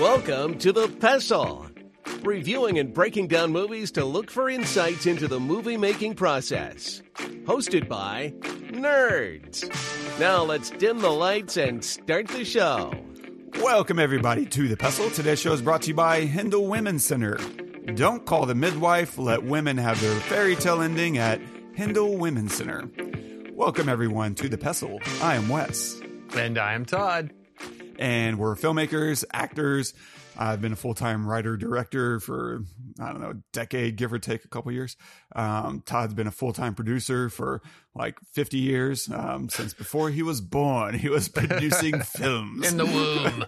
Welcome to The Pestle, reviewing and breaking down movies to look for insights into the movie making process. Hosted by nerds. Now let's dim the lights and start the show. Welcome, everybody, to The Pestle. Today's show is brought to you by Hindle Women's Center. Don't call the midwife, let women have their fairy tale ending at Hindle Women's Center. Welcome, everyone, to The Pestle. I am Wes. And I am Todd. And we're filmmakers, actors. I've been a full time writer director for, I don't know, a decade, give or take a couple years. Um, Todd's been a full time producer for like 50 years. Um, since before he was born, he was producing films In the womb.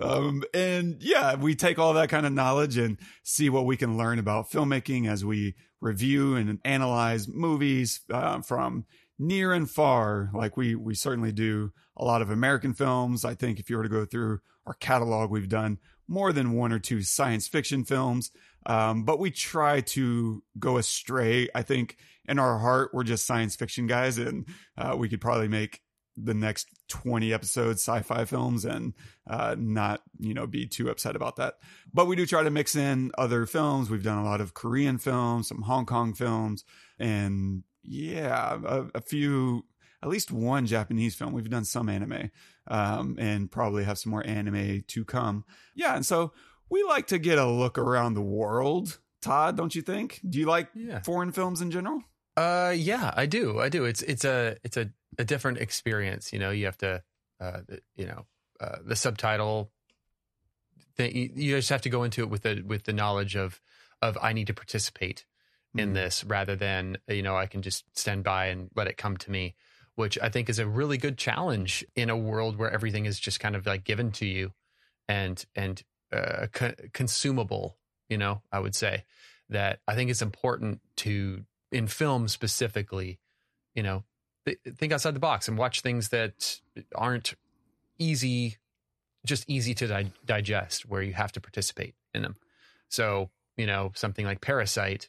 um, and yeah, we take all that kind of knowledge and see what we can learn about filmmaking as we review and analyze movies uh, from near and far. Like we we certainly do a lot of American films. I think if you were to go through our catalog, we've done more than one or two science fiction films. Um, but we try to go astray. I think in our heart, we're just science fiction guys, and uh, we could probably make the next 20 episodes sci-fi films and uh, not you know be too upset about that but we do try to mix in other films we've done a lot of korean films some hong kong films and yeah a, a few at least one japanese film we've done some anime um, and probably have some more anime to come yeah and so we like to get a look around the world todd don't you think do you like Yeah. foreign films in general Uh, yeah, I do. I do. It's it's a it's a, a different experience. You know, you have to, uh, you know, uh, the subtitle. Thing, you, you just have to go into it with the with the knowledge of of I need to participate in Mhm. this rather than you know I can just stand by and let it come to me, which I think is a really good challenge in a world where everything is just kind of like given to you, and and uh, co- consumable. You know, I would say that I think it's important to in film specifically, you know, th- think outside the box and watch things that aren't easy, just easy to di- digest, where you have to participate in them. So, you know, something like Parasite,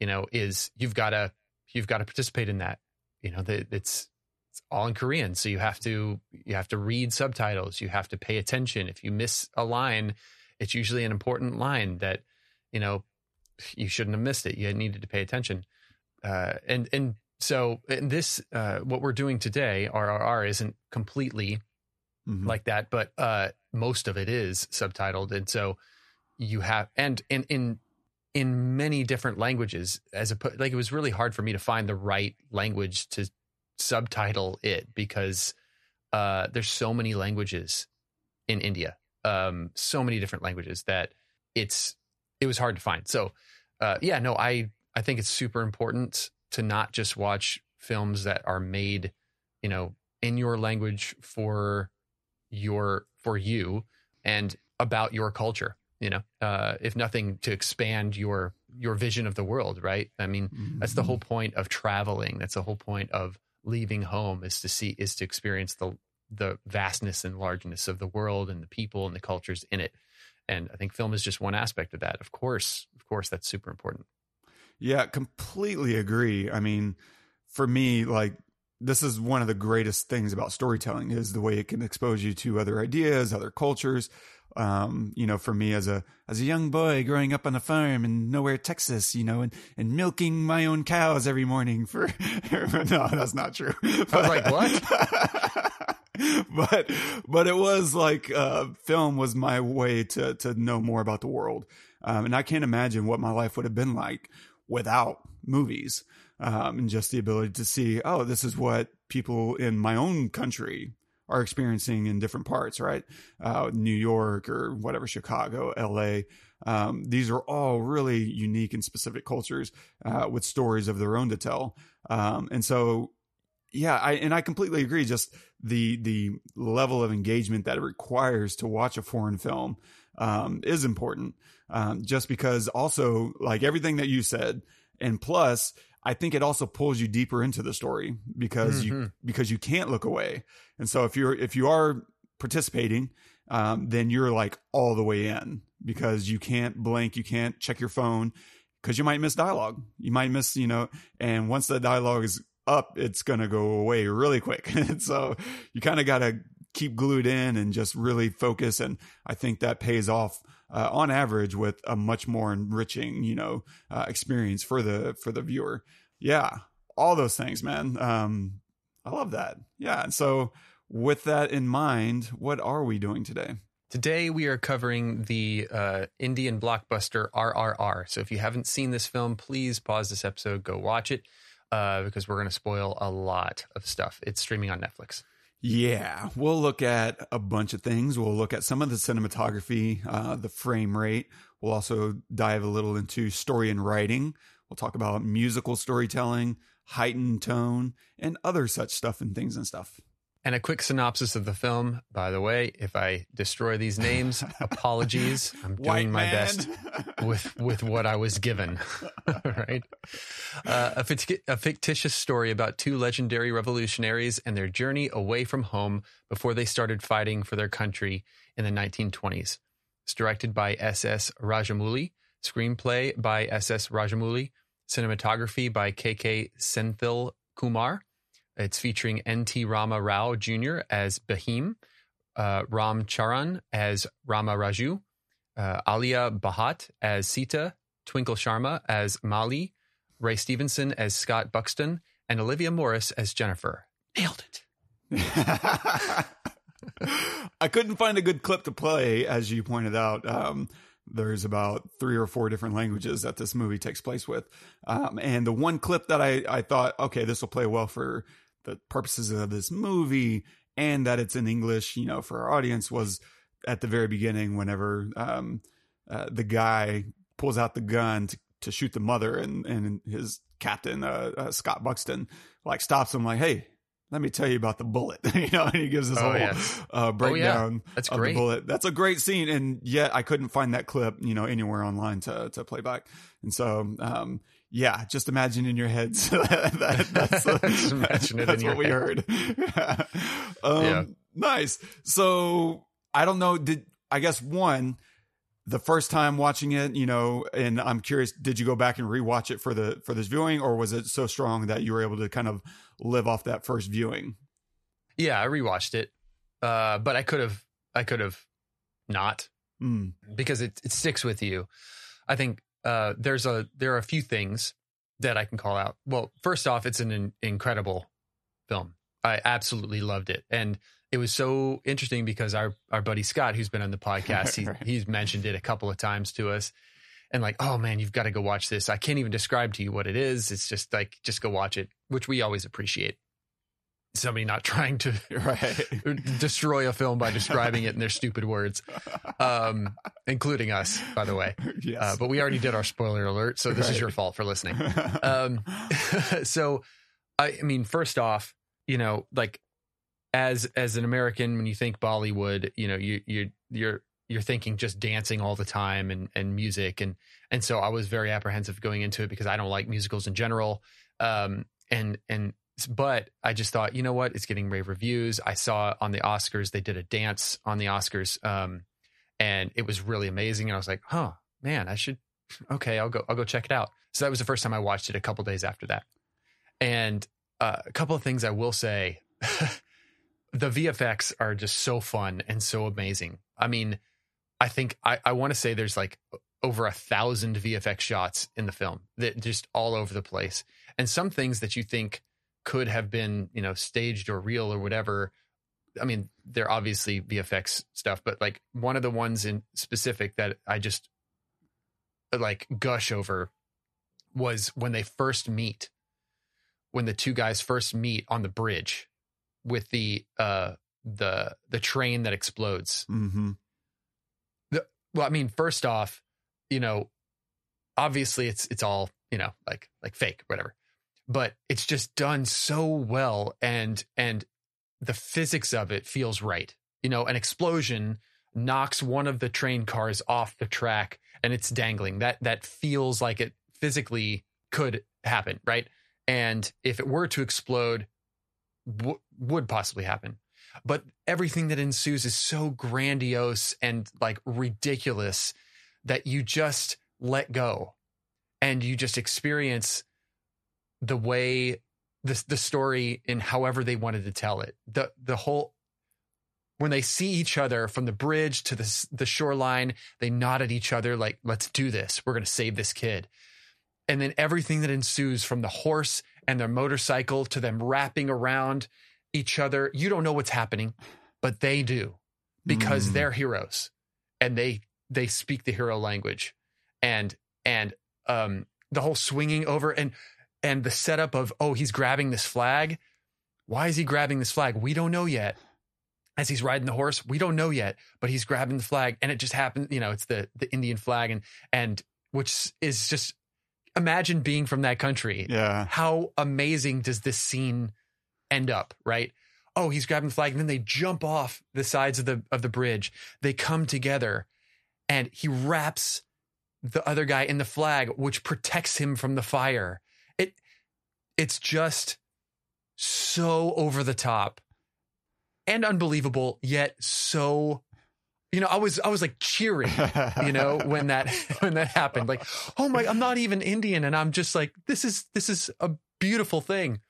you know, is you've got to you've got to participate in that. You know, that it's it's all in Korean, so you have to you have to read subtitles. You have to pay attention. If you miss a line, it's usually an important line that you know you shouldn't have missed it. You needed to pay attention. Uh, and and so in this uh, what we're doing today, RRR isn't completely Mhm. like that, but uh, most of it is subtitled, and so you have and in in in many different languages. As a like, it was really hard for me to find the right language to subtitle it because uh, there's so many languages in India, um, so many different languages that it's it was hard to find. So uh, yeah, no, I I think it's super important to not just watch films that are made, you know, in your language for your for you and about your culture. You know, uh, if nothing to expand your your vision of the world, right? I mean, that's the whole point of traveling. That's the whole point of leaving home is to see is to experience the the vastness and largeness of the world and the people and the cultures in it. And I think film is just one aspect of that. Of course, of course, that's super important. Yeah, completely agree. I mean, for me, like this is one of the greatest things about storytelling is the way it can expose you to other ideas, other cultures. Um, you know, for me as a as a young boy growing up on a farm in nowhere, Texas, you know, and, and milking my own cows every morning for no, that's not true. I was like, what? but but it was like uh, film was my way to to know more about the world, um, and I can't imagine what my life would have been like without movies um, and just the ability to see, oh, this is what people in my own country are experiencing in different parts, right? Uh, New York or whatever, Chicago, LA. Um, these are all really unique and specific cultures uh, with stories of their own to tell. Um, and so, yeah, I and I completely agree. Just the the level of engagement that it requires to watch a foreign film um, is important. Um, just because also like everything that you said, and plus I think it also pulls you deeper into the story because you Mhm. because you can't look away. And so if you're if you are participating, um, then you're like all the way in because you can't blink, you can't check your phone because you might miss dialogue. You might miss, you know, and once the dialogue is up, it's gonna go away really quick. and so you kind of gotta keep glued in and just really focus. And I think that pays off uh, on average with a much more enriching, you know, uh, experience for the for the viewer. Yeah, all those things, man. Um, I love that. Yeah. So, with that in mind, what are we doing today? Today we are covering the uh, Indian blockbuster RRR. So if you haven't seen this film, please pause this episode, go watch it, uh, because we're going to spoil a lot of stuff. It's streaming on Netflix. Yeah, we'll look at a bunch of things. We'll look at some of the cinematography, uh, the frame rate. We'll also dive a little into story and writing. We'll talk about musical storytelling, heightened tone, and other such stuff and things and stuff. And a quick synopsis of the film. By the way, if I destroy these names, apologies. I'm doing my best with with what I was given. right? Uh, a, a fictitious story about two legendary revolutionaries and their journey away from home before they started fighting for their country in the 1920s. It's directed by S.S. Rajamouli. Screenplay by S.S. Rajamouli. Cinematography by K.K. Senthil Kumar. It's featuring N.T. Rama Rao Jr. as Bahim, uh, Ram Charan as Rama Raju, uh, Alia Bhatt as Sita, Twinkle Sharma as Mali, Ray Stevenson as Scott Buxton, and Olivia Morris as Jennifer. Nailed it. I couldn't find a good clip to play, as you pointed out. Um, there's about three or four different languages that this movie takes place with. Um, and the one clip that I, I thought, okay, this will play well for the purposes of this movie and that it's in English, you know, for our audience was at the very beginning whenever um, uh, the guy pulls out the gun to, to shoot the mother and, and his captain, uh, uh, Scott Buxton, like stops him like, hey, let me tell you about the bullet, you know, and he gives this Oh, whole yes. uh, breakdown That's of great. the bullet. That's a great scene, and yet I couldn't find that clip, you know, anywhere online to to play back. And so, um, yeah, just imagine in your heads that, that's, Just imagine it that's in your what we head. heard. um, Yeah. Nice. So I don't know. Did I guess one the first time watching it, you know, and I'm curious, did you go back and rewatch it for the for this viewing, or was it so strong that you were able to kind of live off that first viewing? Yeah, I rewatched it, uh, but I could have, I could have not Mm. because it it sticks with you. I think uh, there's a there are a few things that I can call out. Well, first off, it's an in, incredible film. I absolutely loved it, and it was so interesting because our our buddy Scott, who's been on the podcast, he, Right. he's mentioned it a couple of times to us, and like, oh man, you've got to go watch this. I can't even describe to you what it is. It's just like just go watch it, which we always appreciate. Somebody not trying to Right. destroy a film by describing it in their stupid words, um, including us, by the way. yes. Uh, but we already did our spoiler alert, so this is your fault for listening. Um, so, I, I mean, first off, you know, like as as an American, when you think Bollywood, you know, you you you're you're thinking just dancing all the time and and music and and so I was very apprehensive going into it because I don't like musicals in general. Um, and and but I just thought, you know what, it's getting rave reviews. I saw on the Oscars they did a dance on the Oscars, um, and it was really amazing. And I was like, huh, man, I should. Okay, I'll go. I'll go check it out. So that was the first time I watched it. A couple days after that, and uh, a couple of things I will say. the VFX are just so fun and so amazing. I mean, I think I, I want to say there's like over a thousand VFX shots in the film that just all over the place. And some things that you think could have been, you know, staged or real or whatever. I mean, they're obviously VFX stuff, but like one of the ones in specific that I just like gush over was when they first meet, when the two guys first meet on the bridge with the uh the the train that explodes hmm well, I mean, first off, you know, obviously it's it's all you know like like fake, whatever, but it's just done so well, and and the physics of it feels right. You know, an explosion knocks one of the train cars off the track, and it's dangling. That that feels like it physically could happen, right? And if it were to explode, w- would possibly happen but everything that ensues is so grandiose and like ridiculous that you just let go and you just experience the way the the story in however they wanted to tell it the the whole when they see each other from the bridge to the the shoreline, they nod at each other like, "Let's do this. We're going to save this kid." And then everything that ensues from the horse and their motorcycle to them wrapping around each other, you don't know what's happening, but they do because Mm. they're heroes and they they speak the hero language. And and um the whole swinging over and and the setup of oh he's grabbing this flag. Why is he grabbing this flag? We don't know yet. As he's riding the horse we don't know yet but he's grabbing the flag and it just happened you know it's the the indian flag and and which is just imagine being from that country. Yeah. how amazing does this scene end up, right? Oh, he's grabbing the flag, and then they jump off the sides of the of the bridge. They come together, and he wraps the other guy in the flag, which protects him from the fire. It it's just so over the top and unbelievable, yet so you know, I was I was like cheering you know when that when that happened like oh my i'm not even indian and i'm just like this is this is a beautiful thing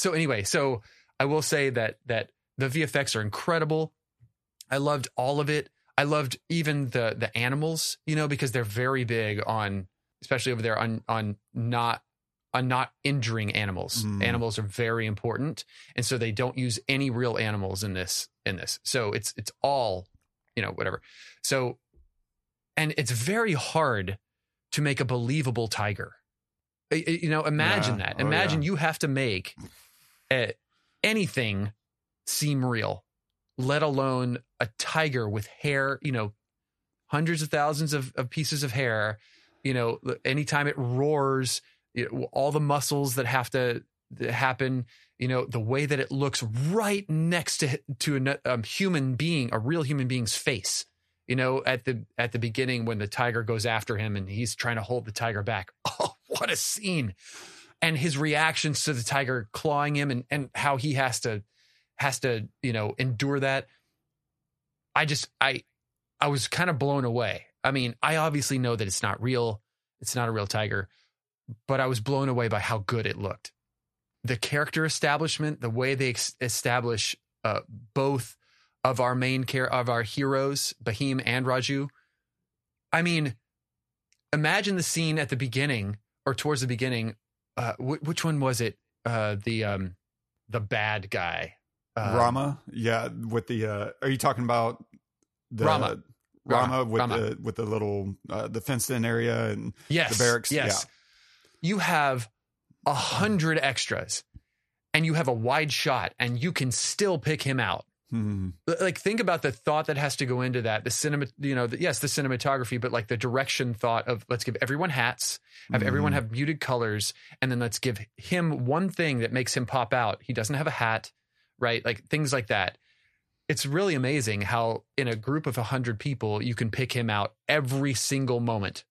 so anyway so i will say that that the vfx are incredible. I loved all of it. I loved even the the animals you know because they're very big on especially over there on on not on not injuring animals. Mm. animals are very important. And so they don't use any real animals in this in this. So it's it's all you know whatever. So and it's very hard to make a believable tiger. You know imagine Yeah. that. Oh, imagine yeah. you have to make anything seem real let alone a tiger with hair you know hundreds of thousands of, of pieces of hair. You know anytime it roars all the muscles that have to happen you know the way that it looks right next to to a um, human being a real human being's face you know at the at the beginning when the tiger goes after him and he's trying to hold the tiger back. Oh what a scene and his reactions to the tiger clawing him and and how he has to has to you know endure that. I just i i was kind of blown away. I mean i obviously know that it's not real. It's not a real tiger but i was blown away by how good it looked. The character establishment the way they establish uh, both of our main care of our heroes bahim and raju. I mean imagine the scene at the beginning or towards the beginning uh wh- which one was it? Uh the um the bad guy uh, Rama, yeah, with the uh are you talking about the Rama. Rama, Rama. with Rama. the with the little uh the fenced in area and yes. the barracks, yes. You have a hundred extras and you have a wide shot and you can still pick him out hmm, like think about the thought that has to go into that the cinema you know the, yes the cinematography but like the direction thought of let's give everyone hats have everyone Mhm. have muted colors and then let's give him one thing that makes him pop out. He doesn't have a hat right? Like things like that. It's really amazing how in a group of 100 people you can pick him out every single moment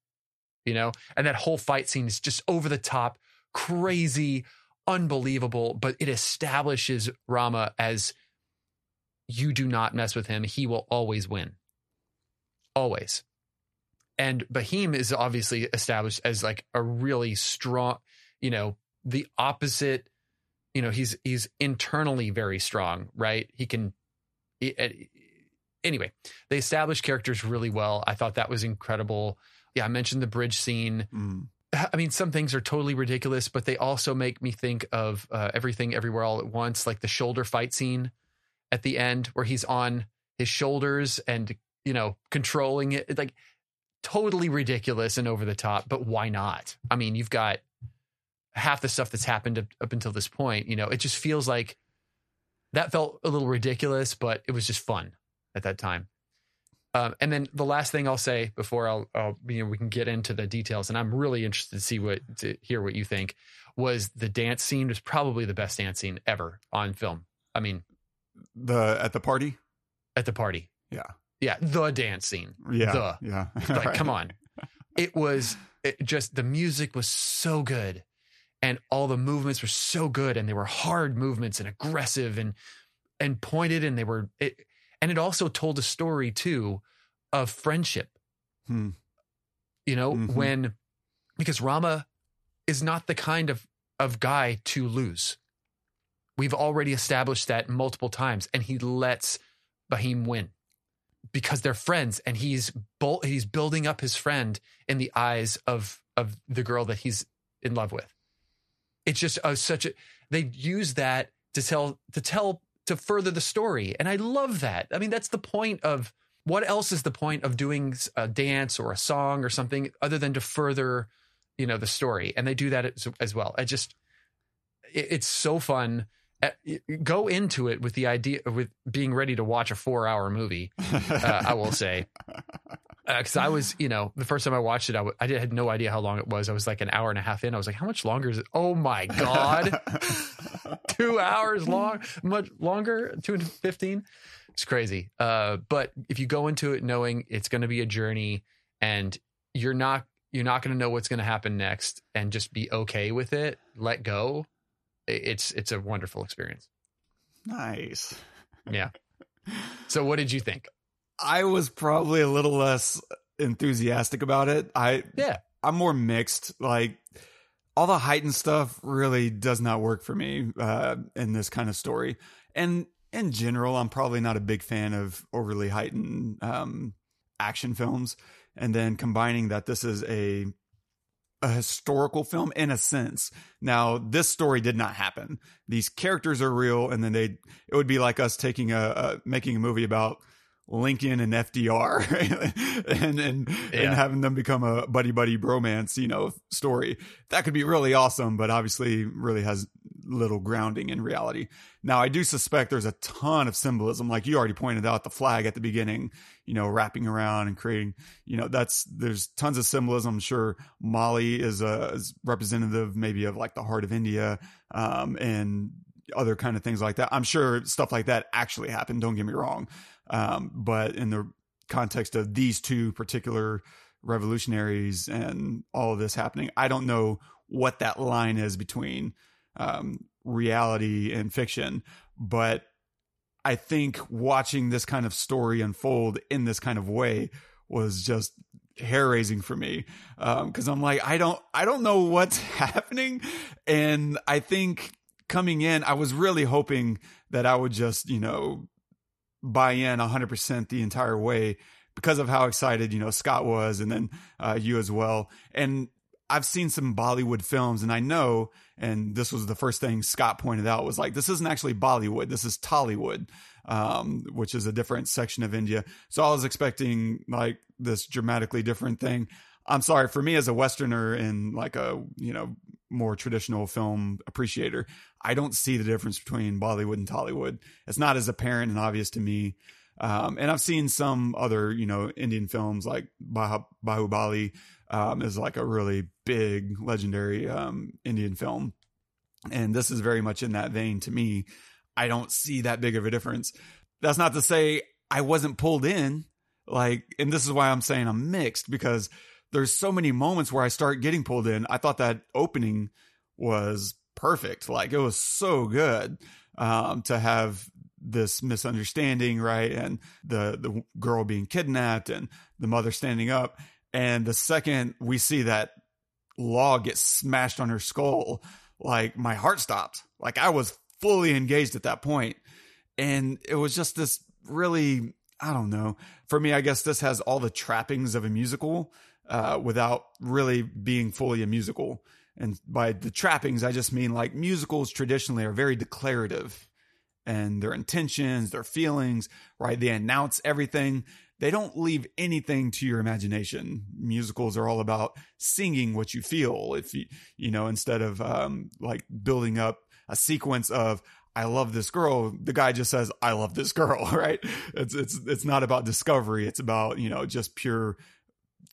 you know? And that whole fight scene is just over the top crazy unbelievable but it establishes rama as you do not mess with him he will always win. Always. And bahim is obviously established as like a really strong you know the opposite you know he's he's internally very strong right? He can he- anyway they established characters really well. I thought that was incredible. Yeah i mentioned the bridge scene. Mm, I mean, some things are totally ridiculous, but they also make me think of uh, everything everywhere all at once, like the shoulder fight scene at the end where he's on his shoulders and, you know, controlling it. Like totally ridiculous and over the top, but why not? I mean, you've got half the stuff that's happened up, up until this point. You know, it just feels like that felt a little ridiculous, but it was just fun at that time. Um, and then the last thing I'll say before I'll, I'll, you know, we can get into the details, and I'm really interested to see what to hear what you think. Was the dance scene was probably the best dance scene ever on film. I mean, the at the party. at the party, Yeah, yeah, the dance scene. yeah, The. yeah. Like, come on, it was it just the music was so good, and all the movements were so good, and they were hard movements and aggressive and and pointed, and they were it, and it also told a story too of friendship. Hmm. you know Mhm. when because rama is not the kind of of guy to lose we've already established that multiple times and he lets Bahim win because they're friends and he's bol- he's building up his friend in the eyes of of the girl that he's in love with. It's just a, such a they use that to tell to tell to further the story and I love that. I mean that's the point of what else is the point of doing a dance or a song or something other than to further you know the story and they do that as, as well. I just it, it's so fun go into it with the idea with being ready to watch a four hour movie. Uh, I will say, because uh, I was, you know, the first time I watched it, I, w- I did, had no idea how long it was. I was like an hour and a half in. I was like, how much longer is it? Oh my god, two hours long, much longer, two and fifteen. It's crazy. Uh, but if you go into it knowing it's going to be a journey and you're not you're not going to know what's going to happen next, and just be okay with it, let go it's it's a wonderful experience. Nice. Yeah. So what did you think? I was probably a little less enthusiastic about it. I yeah. I'm more mixed. Like all the heightened stuff really does not work for me uh, in this kind of story. And in general, I'm probably not a big fan of overly heightened um, action films. And then combining that this is a a historical film in a sense. Now, this story did not happen. These characters are real, and then they it would be like us taking a, a making a movie about Lincoln and FDR and and, yeah. and having them become a buddy buddy bromance, you know, story. That could be really awesome, but obviously really has little grounding in reality. Now, I do suspect there's a ton of symbolism, like you already pointed out, the flag at the beginning, you know, wrapping around and creating, you know, that's there's tons of symbolism. I'm sure Mali is a is representative, maybe of like the heart of India, um, and other kind of things like that. I'm sure stuff like that actually happened. Don't get me wrong, um, but in the context of these two particular revolutionaries and all of this happening, I don't know what that line is between um, reality and fiction. But I think watching this kind of story unfold in this kind of way was just hair raising for me because um, I'm like I don't I don't know what's happening, and I think coming in I was really hoping that I would just you know buy in 100% the entire way because of how excited you know Scott was and then uh, you as well and I've seen some Bollywood films and I know, and this was the first thing Scott pointed out was like, this isn't actually Bollywood. This is Tollywood, um, which is a different section of India. So I was expecting like this dramatically different thing. I'm sorry for me as a Westerner and like a, you know, more traditional film appreciator. I don't see the difference between Bollywood and Tollywood. It's not as apparent and obvious to me. Um, and I've seen some other, you know, Indian films like bah- Baahubali um, is like a really big, legendary um, Indian film. And this is very much in that vein to me. I don't see that big of a difference. That's not to say I wasn't pulled in. Like, and this is why I'm saying I'm mixed because there's so many moments where I start getting pulled in. I thought that opening was perfect. Like, it was so good um, to have this misunderstanding, right? And the the girl being kidnapped and the mother standing up. And the second we see that log get smashed on her skull, like my heart stopped. Like I was fully engaged at that point. And it was just this really, I don't know. For me, I guess this has all the trappings of a musical uh, without really being fully a musical. And by the trappings, I just mean like musicals traditionally are very declarative and their intentions, their feelings, right? They announce everything they don't leave anything to your imagination. Musicals are all about singing what you feel. If you, you know, instead of um, like building up a sequence of I love this girl, the guy just says I love this girl, right? It's it's it's not about discovery. It's about you know just pure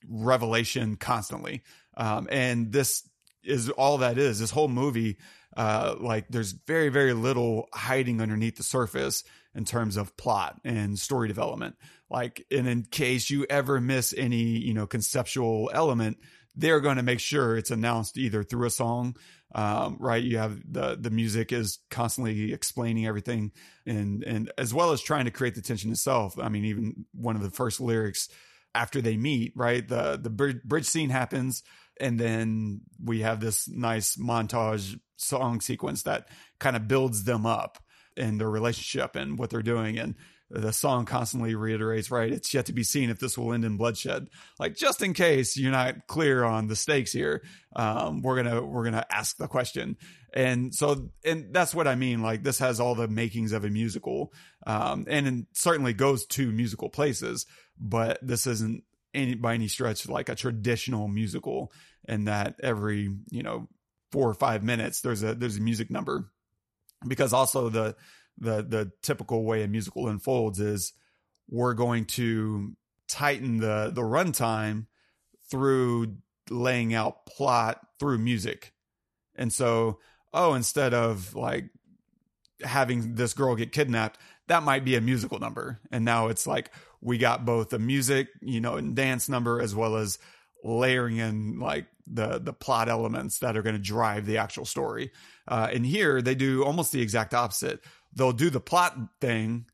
revelation constantly. Um, and this is all that is. This whole movie, uh, like there's very very little hiding underneath the surface in terms of plot and story development. Like, and in case you ever miss any, you know, conceptual element, they're going to make sure it's announced either through a song, um, right? You have the the music is constantly explaining everything, and and as well as trying to create the tension itself. I mean, even one of the first lyrics after they meet, right? The the bridge scene happens, and then we have this nice montage song sequence that kind of builds them up and their relationship and what they're doing. And the song constantly reiterates, right? It's yet to be seen if this will end in bloodshed. Like just in case you're not clear on the stakes here, um, we're gonna we're gonna ask the question. And so, and that's what I mean. Like this has all the makings of a musical, um, and certainly goes to musical places. But this isn't any by any stretch like a traditional musical, in that every you know four or five minutes there's a there's a music number, because also the the the typical way a musical unfolds is we're going to tighten the the runtime through laying out plot through music. And so, oh, instead of like having this girl get kidnapped, that might be a musical number. And now it's like we got both a music, you know, and dance number as well as layering in like the the plot elements that are going to drive the actual story. Uh, and here they do almost the exact opposite they'll do the plot thing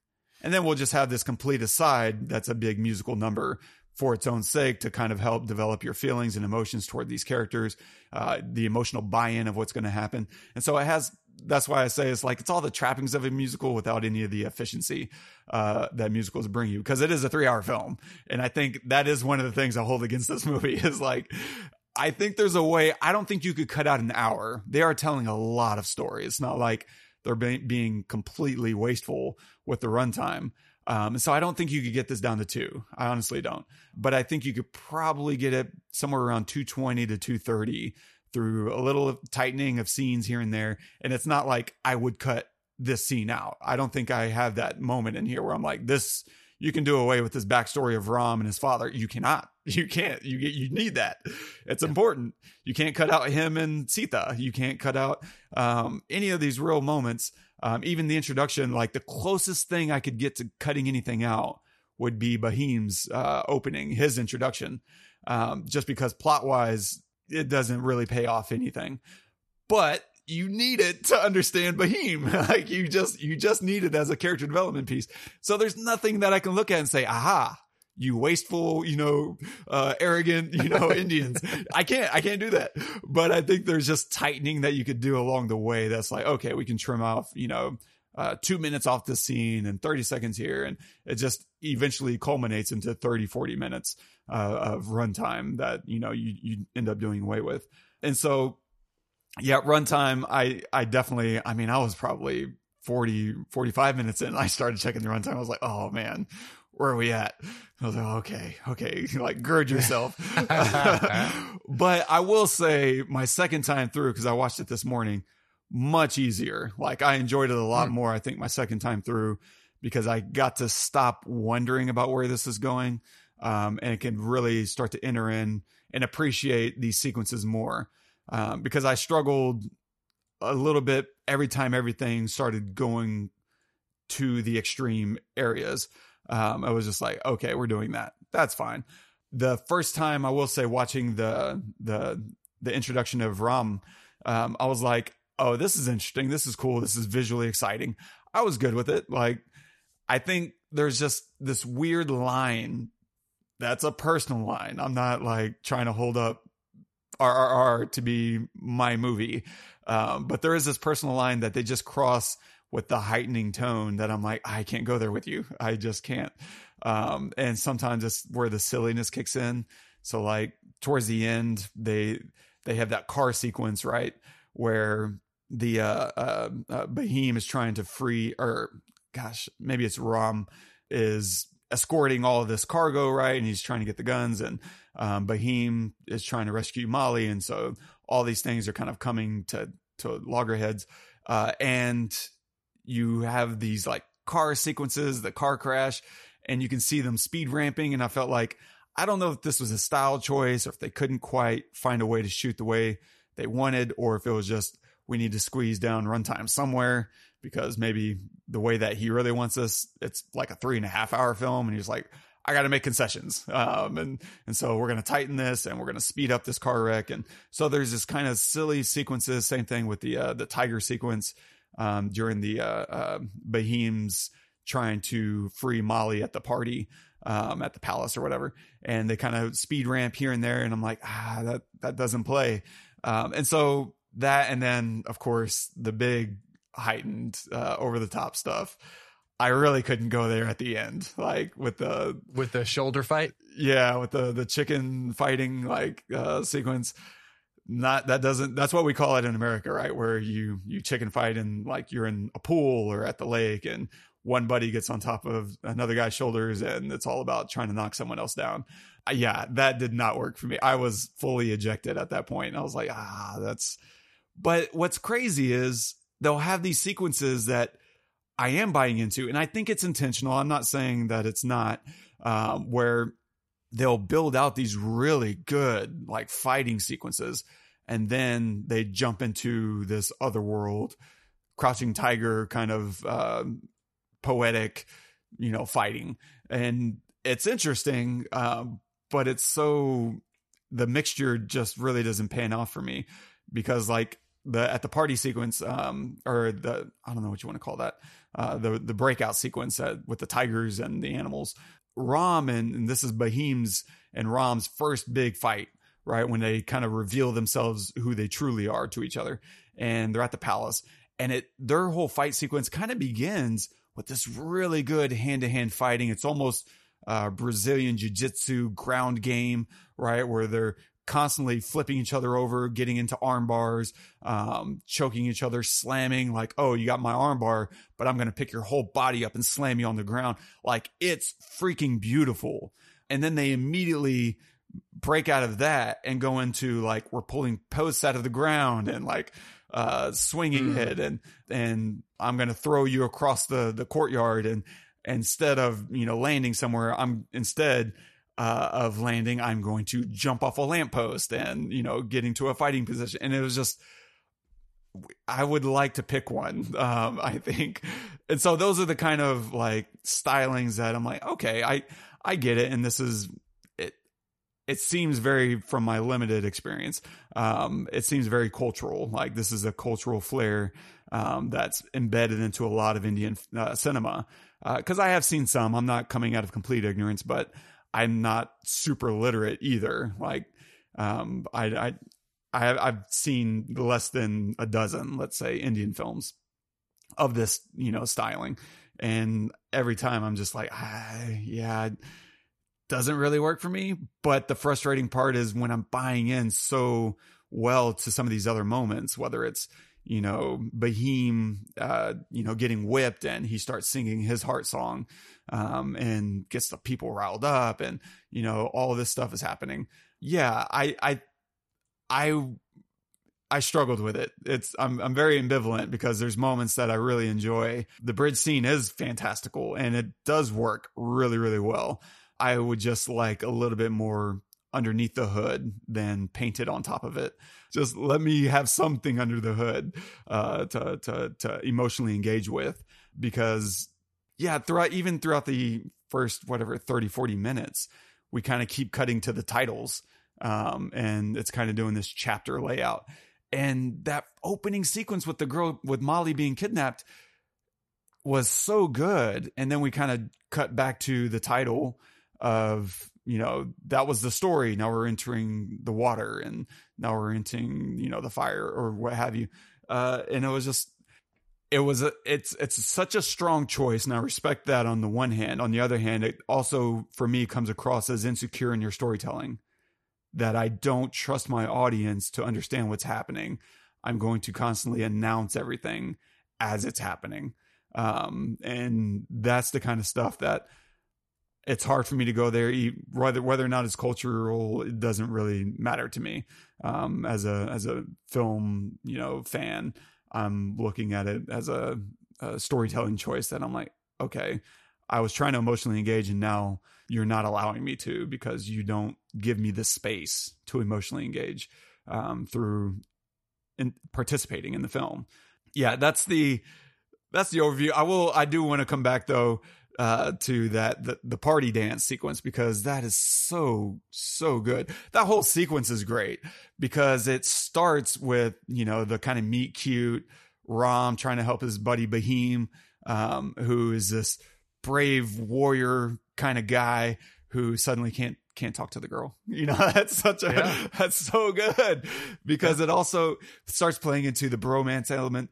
and then we'll just have this complete aside that's a big musical number for its own sake to kind of help develop your feelings and emotions toward these characters, uh, the emotional buy-in of what's going to happen. And so it has, that's why I say it's like, it's all the trappings of a musical without any of the efficiency, uh, that musicals bring you. Cause it is a three hour film. And I think that is one of the things I hold against this movie is like, I think there's a way, I don't think you could cut out an hour. They are telling a lot of story. It's not like, they're be- being completely wasteful with the runtime. Um, so I don't think you could get this down to two. I honestly don't. But I think you could probably get it somewhere around 220 to 230 through a little tightening of scenes here and there. And it's not like I would cut this scene out. I don't think I have that moment in here where I'm like, this you can do away with this backstory of Ram and his father. You cannot. You can't. You get. You need that. It's important. You can't cut out him and Sita. You can't cut out um, any of these real moments. Um, even the introduction, like the closest thing I could get to cutting anything out would be Bahim's uh, opening, his introduction, um, just because plot wise, it doesn't really pay off anything. But you need it to understand Bahim. like you just you just need it as a character development piece. So there's nothing that I can look at and say, aha, you wasteful, you know, uh, arrogant, you know, Indians. I can't, I can't do that. But I think there's just tightening that you could do along the way. That's like, okay, we can trim off, you know, uh, two minutes off the scene and 30 seconds here. And it just eventually culminates into 30, 40 minutes, uh, of runtime that, you know, you, you end up doing away with. And so yeah, runtime. I, I definitely, I mean, I was probably 40, 45 minutes in. I started checking the runtime. I was like, oh man, where are we at? I was like, okay, okay, like gird yourself. but I will say my second time through, cause I watched it this morning, much easier. Like I enjoyed it a lot mm. more. I think my second time through because I got to stop wondering about where this is going. Um, and can really start to enter in and appreciate these sequences more um, because I struggled a little bit every time everything started going to the extreme areas. Um, I was just like, okay, we're doing that. That's fine. The first time I will say watching the the the introduction of Ram, um, I was like, oh, this is interesting. This is cool. This is visually exciting. I was good with it. Like, I think there's just this weird line that's a personal line. I'm not like trying to hold up RRR to be my movie. Um, but there is this personal line that they just cross with the heightening tone that I'm like, I can't go there with you. I just can't. Um, and sometimes it's where the silliness kicks in. So like towards the end, they, they have that car sequence, right? Where the, uh, uh, uh Bahim is trying to free, or gosh, maybe it's Ram is escorting all of this cargo, right? And he's trying to get the guns and, um, Bahim is trying to rescue Molly, and so all these things are kind of coming to to loggerheads. Uh, and you have these like car sequences, the car crash, and you can see them speed ramping. And I felt like I don't know if this was a style choice or if they couldn't quite find a way to shoot the way they wanted, or if it was just we need to squeeze down runtime somewhere because maybe the way that he really wants us, it's like a three and a half hour film, and he's like, I got to make concessions. Um, and, and so we're to tighten this and we're to speed up this car wreck. And so there's this kind of silly sequences. Same thing with the, uh, the tiger sequence, um, during the, uh, uh, Bahim's trying to free Molly at the party, um, at the palace or whatever. And they kind of speed ramp here and there. And I'm like, ah, that, that doesn't play. Um, and so that, and then of course the big heightened, uh, over the top stuff. I really couldn't go there at the end, like with the with the shoulder fight. Yeah, with the the chicken fighting like uh, sequence. Not that doesn't that's what we call it in America, right? Where you you chicken fight and like you're in a pool or at the lake and one buddy gets on top of another guy's shoulders and it's all about trying to knock someone else down. Uh, yeah, that did not work for me. I was fully ejected at that point. I was like, ah, that's. But what's crazy is they'll have these sequences that I am buying into, and I think it's intentional. I'm not saying that it's not, um, where they'll build out these really good like fighting sequences, and then they jump into this other world, crouching tiger kind of uh, poetic, you know, fighting, and it's interesting. Um, but it's so the mixture just really doesn't pan off for me because like the at the party sequence um or the I don't know what you want to call that uh the the breakout sequence uh, with the tigers and the animals Ram and, and this is Bahim's and Ram's first big fight right when they kind of reveal themselves who they truly are to each other and they're at the palace and it their whole fight sequence kind of begins with this really good hand-to-hand fighting it's almost uh, Brazilian jiu jitsu ground game, right? Where they're constantly flipping each other over, getting into arm bars, um, choking each other, slamming like, oh, you got my arm bar, but I'm going to pick your whole body up and slam you on the ground. Like it's freaking beautiful. And then they immediately break out of that and go into like, we're pulling posts out of the ground and like, uh, swinging mm. it and, and I'm going to throw you across the, the courtyard and, instead of you know landing somewhere i'm instead uh, of landing i'm going to jump off a lamppost and you know getting to a fighting position. And it was just i would like to pick one um, i think. And so those are the kind of like stylings that i'm like okay i i get it. And this is it it seems very from my limited experience um, it seems very cultural. Like this is a cultural flair um, that's embedded into a lot of indian uh, cinema. Uh, I have seen some. I'm not coming out of complete ignorance, but I'm not super literate either. Like, um, I, I, I I've seen less than a dozen, let's say, Indian films of this, you know, styling, and every time I'm just like, ah, yeah, it doesn't really work for me. But the frustrating part is when I'm buying in so well to some of these other moments, whether it's you know, Bahim, uh, you know, getting whipped and he starts singing his heart song, um, and gets the people riled up and, you know, all this stuff is happening. Yeah. I, I, I, I struggled with it. It's I'm I'm very ambivalent because there's moments that I really enjoy. The bridge scene is fantastical and it does work really really well. I would just like a little bit more underneath the hood than painted on top of it. Just let me have something under the hood uh, to to to emotionally engage with because yeah, throughout even throughout the first whatever 30 40 minutes, we kind of keep cutting to the titles um, and it's kind of doing this chapter layout. And that opening sequence with the girl with Molly being kidnapped was so good. And then we kind of cut back to the title of you know that was the story. Now we're entering the water and now we're entering you know the fire or what have you. Uh and it was just it was a it's it's such a strong choice and i respect that on the one hand on the other hand it also for me comes across as insecure in your storytelling that i don't trust my audience to understand what's happening i'm going to constantly announce everything as it's happening um and that's the kind of stuff that it's hard for me to go there. Whether whether or not it's cultural, it doesn't really matter to me. Um, as a as a film, you know, fan, I'm looking at it as a, a storytelling choice that I'm like, okay, I was trying to emotionally engage, and now you're not allowing me to because you don't give me the space to emotionally engage um, through in participating in the film. Yeah, that's the that's the overview. I will. I do want to come back though uh, to that the, the party dance sequence because that is so so good. That whole sequence is great because it starts with you know the kind of meet cute Rom trying to help his buddy Bahim, um, who is this brave warrior kind of guy who suddenly can't can't talk to the girl. You know, that's such a yeah. that's so good because yeah. it also starts playing into the bromance element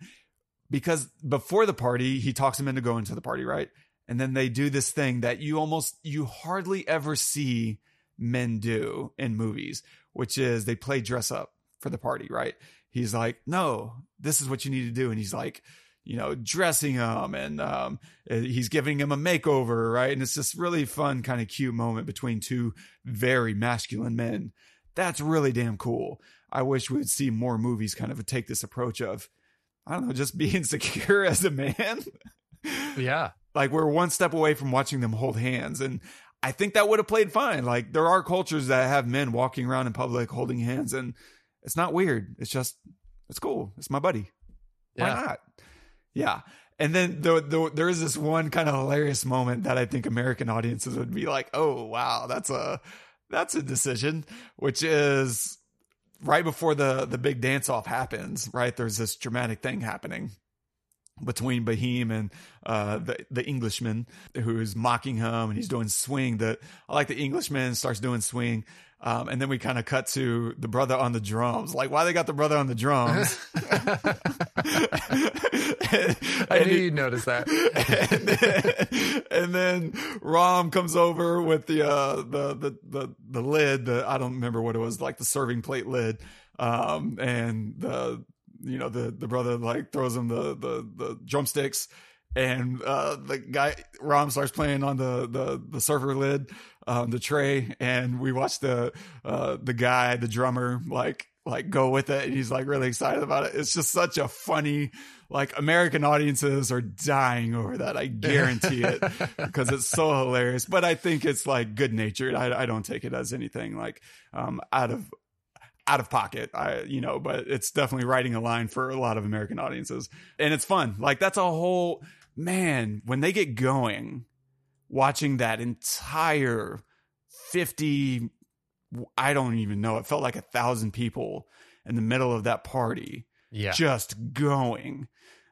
because before the party, he talks him into going to the party, right? And then they do this thing that you almost, you hardly ever see men do in movies, which is they play dress up for the party, right? He's like, no, this is what you need to do. And he's like, you know, dressing him and um, he's giving him a makeover, right? And it's this really fun, kind of cute moment between two very masculine men. That's really damn cool. I wish we would see more movies kind of take this approach of, I don't know, just being secure as a man. yeah. Like we're one step away from watching them hold hands. And I think that would have played fine. Like there are cultures that have men walking around in public holding hands and it's not weird. It's just, it's cool. It's my buddy. Why Yeah. not? Yeah. And then the, the, there is this one kind of hilarious moment that I think American audiences would be like, oh, wow, that's a, that's a decision, which is right before the, the big dance off happens, right? There's this dramatic thing happening between Bahim and uh, the the Englishman who's mocking him and he's doing swing. The I like the Englishman starts doing swing, um, and then we kind of cut to the brother on the drums. Like why they got the brother on the drums? I And knew you'd notice that. and then, and then Rom comes over with the uh the the the the lid, the I don't remember what it was, like the serving plate lid. Um and the you know the the brother like throws him the the the drumsticks and uh the guy Rom starts playing on the the the server lid, um the tray and we watch the uh the guy, the drummer like like go with it and he's like really excited about it. It's just such a funny like American audiences are dying over that. I guarantee it because it's so hilarious. But I think it's like good natured. I, I don't take it as anything like um, out of out of pocket. I you know, but it's definitely writing a line for a lot of American audiences, and it's fun. Like that's a whole man when they get going, watching that entire fifty. I don't even know. It felt like a thousand people in the middle of that party Yeah. just going.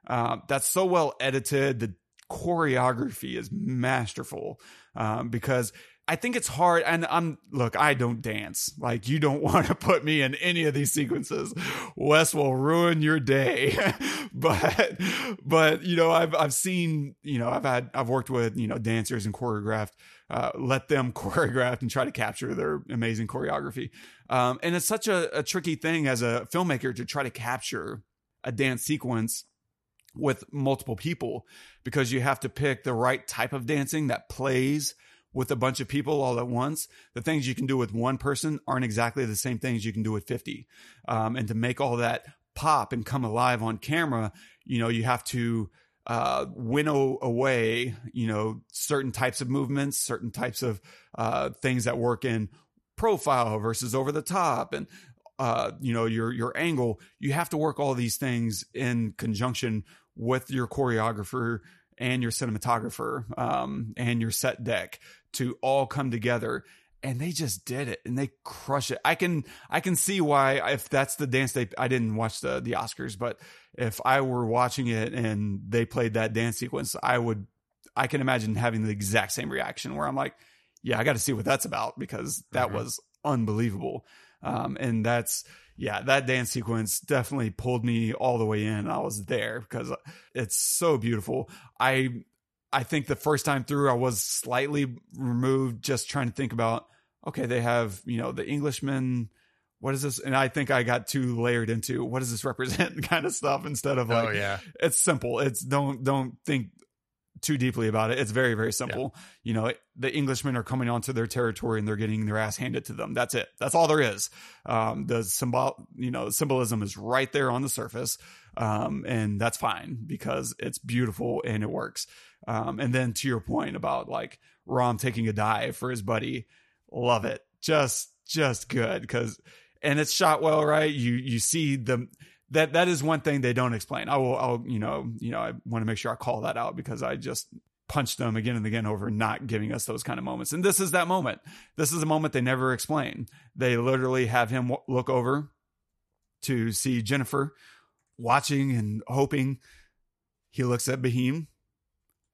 Uh, that's so well edited. The choreography is masterful um, because I think it's hard. And I'm look, I don't dance. Like you don't want to put me in any of these sequences. Wes will ruin your day. but but you know, I've I've seen you know I've had I've worked with you know dancers and choreographed. Uh, let them choreograph and try to capture their amazing choreography. Um, and it's such a, a tricky thing as a filmmaker to try to capture a dance sequence with multiple people because you have to pick the right type of dancing that plays with a bunch of people all at once. The things you can do with one person aren't exactly the same things you can do with 50. Um, and to make all that pop and come alive on camera, you know, you have to uh, winnow away, you know, certain types of movements, certain types of uh, things that work in profile versus over the top and uh, you know your your angle you have to work all these things in conjunction with your choreographer and your cinematographer um, and your set dec to all come together and they just did it and they crush it i can i can see why if that's the dance they i didn't watch the the oscars but if i were watching it and they played that dance sequence i would i can imagine having the exact same reaction where i'm like yeah i got to see what that's about because that Mhm. was unbelievable um, and that's yeah that dance sequence definitely pulled me all the way in i was there because it's so beautiful i i think the first time through i was slightly removed just trying to think about okay they have you know the englishman what is this and i think i got too layered into what does this represent kind of stuff instead of oh, like oh yeah. it's simple. It's don't don't think too deeply about it. It's very very simple. You know, the Englishmen are coming onto their territory and they're getting their ass handed to them. That's it. That's all there is. Um, the symbol, you know, symbolism is right there on the surface, um, and that's fine because it's beautiful and it works. Um, and then to your point about like Rom taking a dive for his buddy, love it. Just just good because and it's shot well, right? You you see the that that is one thing they don't explain. I will, I'll, you know, you know, I want to make sure I call that out because I just punched them again and again over not giving us those kind of moments. And this is that moment. This is a moment they never explain. They literally have him w- look over to see Jennifer watching and hoping. He looks at Bahim,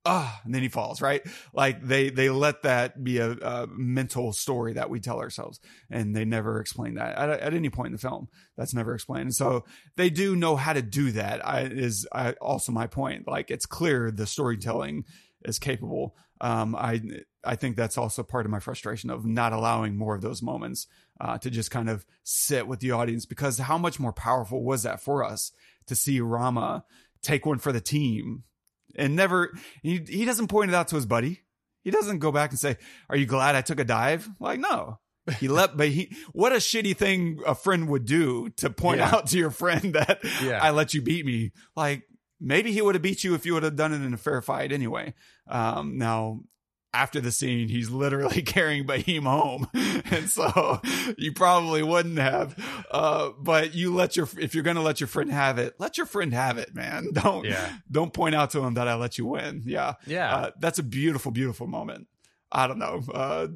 ah, and then he falls, right? Like they they let that be a, a mental story that we tell ourselves, and they never explain that at, at, any point in the film. That's never explained. And so they do know how to do that. I, is I, also my point. Like it's clear the storytelling is capable. Um, I I think that's also part of my frustration of not allowing more of those moments uh, to just kind of sit with the audience because how much more powerful was that for us to see Rama take one for the team and never he, he doesn't point it out to his buddy. He doesn't go back and say, "Are you glad I took a dive?" Like, no. He let, but he, what a shitty thing a friend would do to point yeah. out to your friend that yeah. I let you beat me. Like, maybe he would have beat you if you would have done it in a fair fight anyway. Um, now after the scene, he's literally carrying Bahim home. and so you probably wouldn't have. Uh, but you let your, if you're going to let your friend have it, let your friend have it, man. Don't, yeah. don't point out to him that I let you win. Yeah. Yeah. Uh, that's a beautiful, beautiful moment. I don't know. Uh,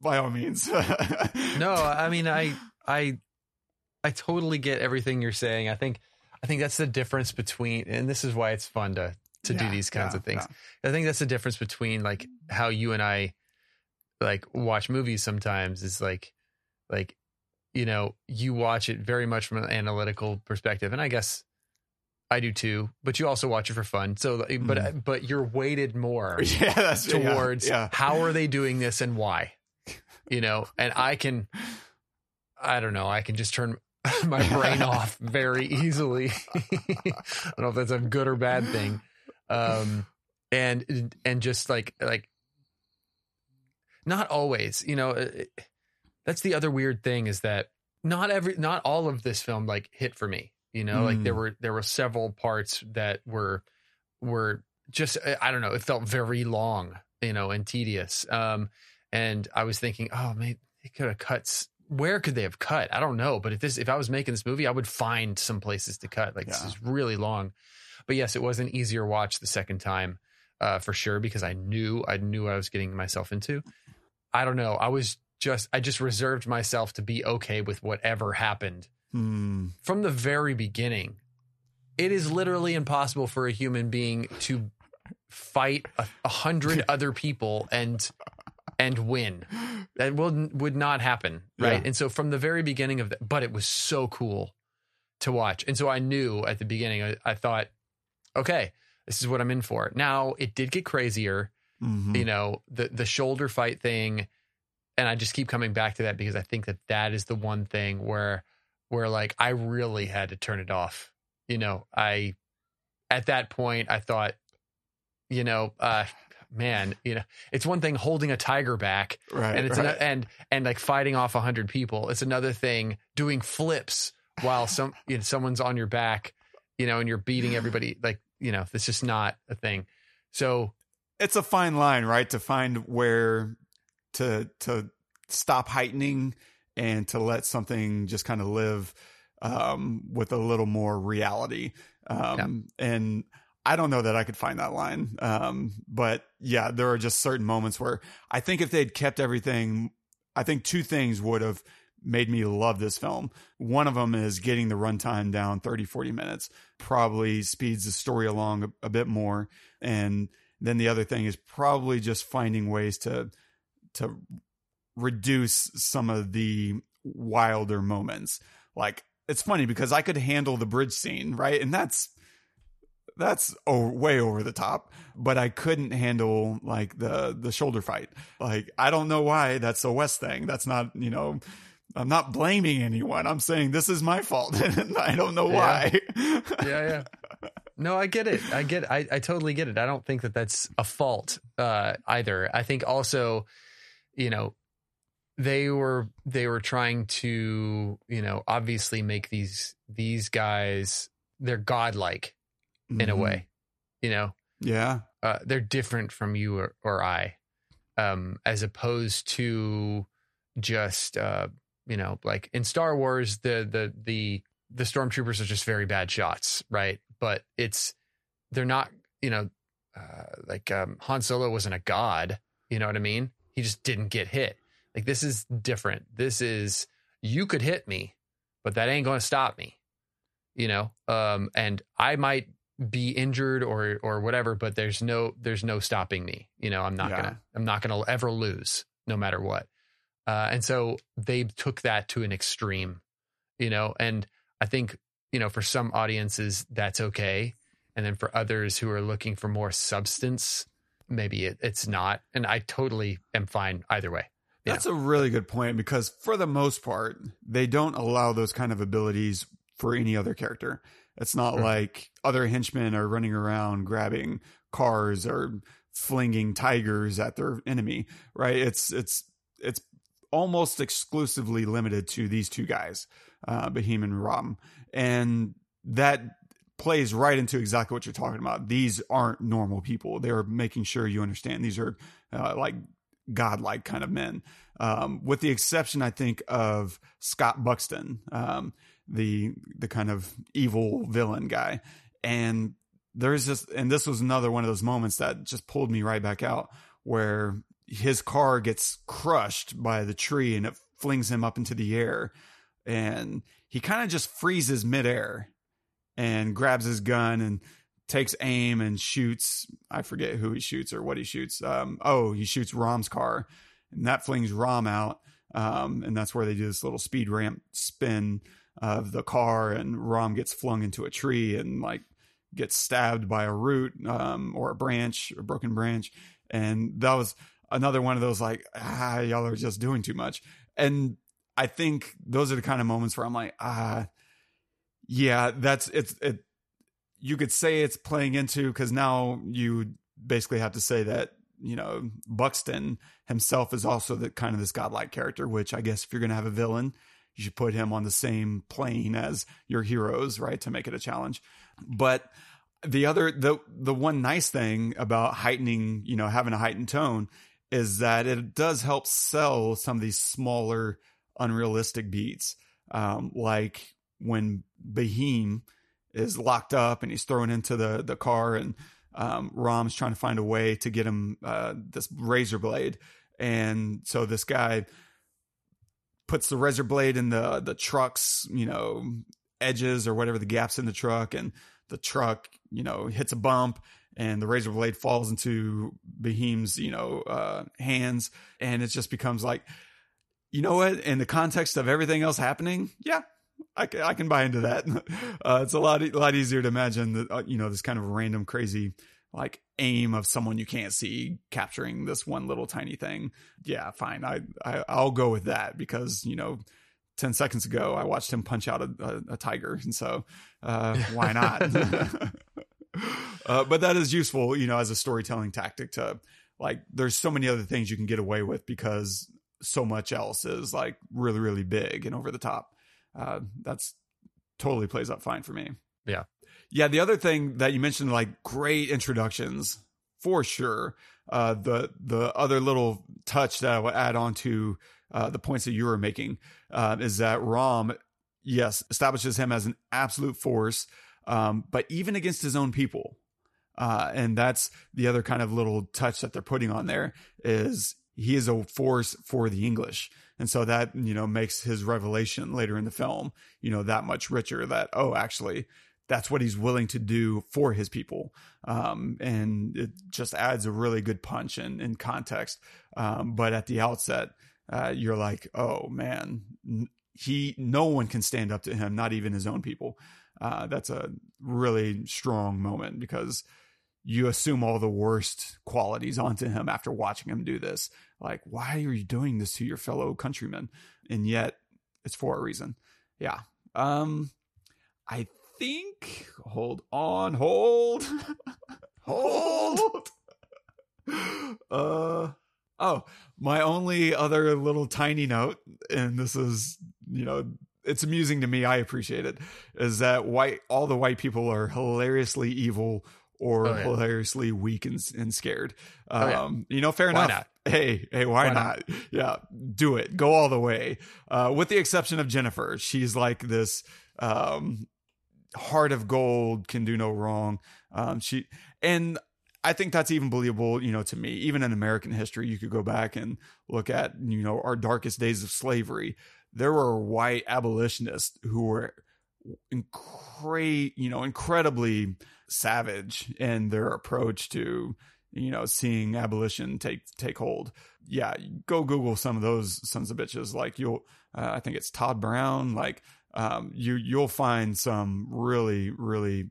by all means. no, I mean, I, I, I totally get everything you're saying. I think, I think that's the difference between, and this is why it's fun to to yeah, do these kinds yeah, of things. Yeah. I think that's the difference between like how you and I like watch movies sometimes is like like you know, you watch it very much from an analytical perspective and I guess I do too, but you also watch it for fun. So but mm. but you're weighted more yeah, towards how are they doing this and why. You know, and I can I don't know, I can just turn my brain off very easily. I don't know if that's a good or bad thing um, and and just like like not always, you know. It, that's the other weird thing is that not every not all of this film like hit for me. You know, mm. like there mm. were there were several parts that were were just I don't know. It felt very long, you know, and tedious. Um, and I was thinking, oh man, they could have cut. Where could they have cut? I don't know. But if this, if I was making this movie, I would find some places to cut. Like yeah. this is really long. But yes, it was an easier watch the second time uh, for sure because I knew I knew I was getting myself into. I don't know. I was just I just reserved myself to be okay with whatever happened hmm. from the very beginning. It is literally impossible for a human being to fight a, a hundred other people and and win. That will would not happen, right? Yeah. And so from the very beginning of that, but it was so cool to watch. And so I knew at the beginning, I, I thought okay, this is what I'm in for. Now it did get crazier, mm-hmm. you know, the the shoulder fight thing, and I just keep coming back to that because I think that that is the one thing where where like I really had to turn it off. You know, I at that point I thought, you know, uh, man, you know, it's one thing holding a tiger back, right? And it's right. An, and and like fighting off a hundred people. It's another thing doing flips while some you know someone's on your back you know, and you're beating everybody. Like, you know, it's just not a thing. So it's a fine line, right? To find where to to stop heightening and to let something just kind of live um, with a little more reality. Um, yeah. And I don't know that I could find that line. Um, but yeah, there are just certain moments where I think if they'd kept everything, I think two things would have made me love this film. One of them is getting the runtime down 30, 40 minutes, probably speeds the story along a, a, bit more. And then the other thing is probably just finding ways to, to reduce some of the wilder moments. Like it's funny because I could handle the bridge scene, right? And that's, that's oh, way over the top but i couldn't handle like the the shoulder fight like i don't know why that's a west thing that's not you know I'm not blaming anyone. I'm saying this is my fault. and I don't know why. yeah, yeah. No, I get it. I get. I, I totally get it. I don't think that that's a fault uh, either. I think also, you know, they were they were trying to you know obviously make these these guys they're godlike in mm-hmm. a way, you know. Yeah. Uh, they're different from you or, or I, um, as opposed to just uh, you know, like in Star Wars, the the the the stormtroopers are just very bad shots, right? But it's they're not, you know, uh, like um, Han Solo wasn't a god, you know what I mean? He just didn't get hit. Like this is different. This is you could hit me, but that ain't going to stop me. You know, um, and I might be injured or or whatever, but there's no there's no stopping me. You know, I'm not Yeah. gonna I'm not gonna ever lose, no matter what. Uh, and so they took that to an extreme, you know, and I think, you know, for some audiences that's okay. And then for others who are looking for more substance, maybe it, it's not. And I totally am fine either way. That's a really good point because for the most part, they don't allow those kind of abilities for any other character. It's not Sure. like other henchmen are running around grabbing cars or flinging tigers at their enemy, right? It's it's it's almost exclusively limited to these two guys, uh, and Ram, and that plays right into exactly what you're talking about. These aren't normal people. They're making sure you understand. These are uh, like godlike kind of men, um, with the exception, I think, of Scott Buxton, um, the the kind of evil villain guy. And there's this, and this was another one of those moments that just pulled me right back out, where his car gets crushed by the tree and it flings him up into the air, and he kind of just freezes midair and grabs his gun and takes aim and shoots. I forget who he shoots or what he shoots. Um, oh, he shoots Rom's car, and that flings Rom out. Um, and that's where they do this little speed ramp spin of the car, and Rom gets flung into a tree and like gets stabbed by a root um, or a branch, a broken branch. And that was another one of those like, ah, y'all are just doing too much. And I think those are the kind of moments where I'm like, ah, yeah, that's it's it. You could say it's playing into because now you basically have to say that you know Buxton himself is also the kind of this godlike character. Which I guess if you're going to have a villain, you should put him on the same plane as your heroes, right, to make it a challenge. But the other the the one nice thing about heightening, you know, having a heightened tone is that it does help sell some of these smaller unrealistic beats. Um, like when Bahim is locked up and he's thrown into the the car and um, Rom's trying to find a way to get him uh, this razor blade, and so this guy puts the razor blade in the the truck's you know edges or whatever the gaps in the truck, and the truck you know hits a bump and the razor blade falls into Bahim's you know uh, hands, and it just becomes like, you know what? In the context of everything else happening, yeah, I can, I can buy into that. Uh, it's a lot a lot easier to imagine that uh, you know this kind of random crazy like aim of someone you can't see capturing this one little tiny thing. Yeah, fine. I, I I'll go with that because you know. 10 seconds ago, I watched him punch out a, a, a tiger. And so, uh, why not? uh, but that is useful, you know, as a storytelling tactic to like, there's so many other things you can get away with because so much else is like really, really big and over the top. Uh, that's totally plays up fine for me. Yeah. Yeah. The other thing that you mentioned, like great introductions for sure. Uh, the, the other little touch that I will add on to, uh, the points that you were making, uh, is that Rom, yes, establishes him as an absolute force. Um, but even against his own people, uh, and that's the other kind of little touch that they're putting on there is he is a force for the English. And so that, you know, makes his revelation later in the film, you know, that much richer that, oh, actually, that's what he's willing to do for his people. Um, and it just adds a really good punch and context. Um, but at the outset, uh, you're like, oh man, he, no one can stand up to him, not even his own people. Uh, that's a really strong moment because you assume all the worst qualities onto him after watching him do this. Like, why are you doing this to your fellow countrymen? And yet it's for a reason. Yeah. Um, I think, hold on, hold, hold. uh, oh, my only other little tiny note, and this is, you know, it's amusing to me. I appreciate it. Is that white? All the white people are hilariously evil or Oh, yeah. hilariously weak and, and scared. Um, Oh, yeah. you know, fair Why enough. not? Hey, hey, why, Why not? Yeah, do it. Go all the way. Uh, with the exception of Jennifer, she's like this um, heart of gold, can do no wrong. Um, she and I think that's even believable, you know, to me. Even in American history, you could go back and look at, you know, our darkest days of slavery. There were white abolitionists who were incre- you know, incredibly savage in their approach to you know seeing abolition take take hold. Yeah, go Google some of those sons of bitches. Like you'll, uh, I think it's Todd Brown. Like um, you you'll find some really really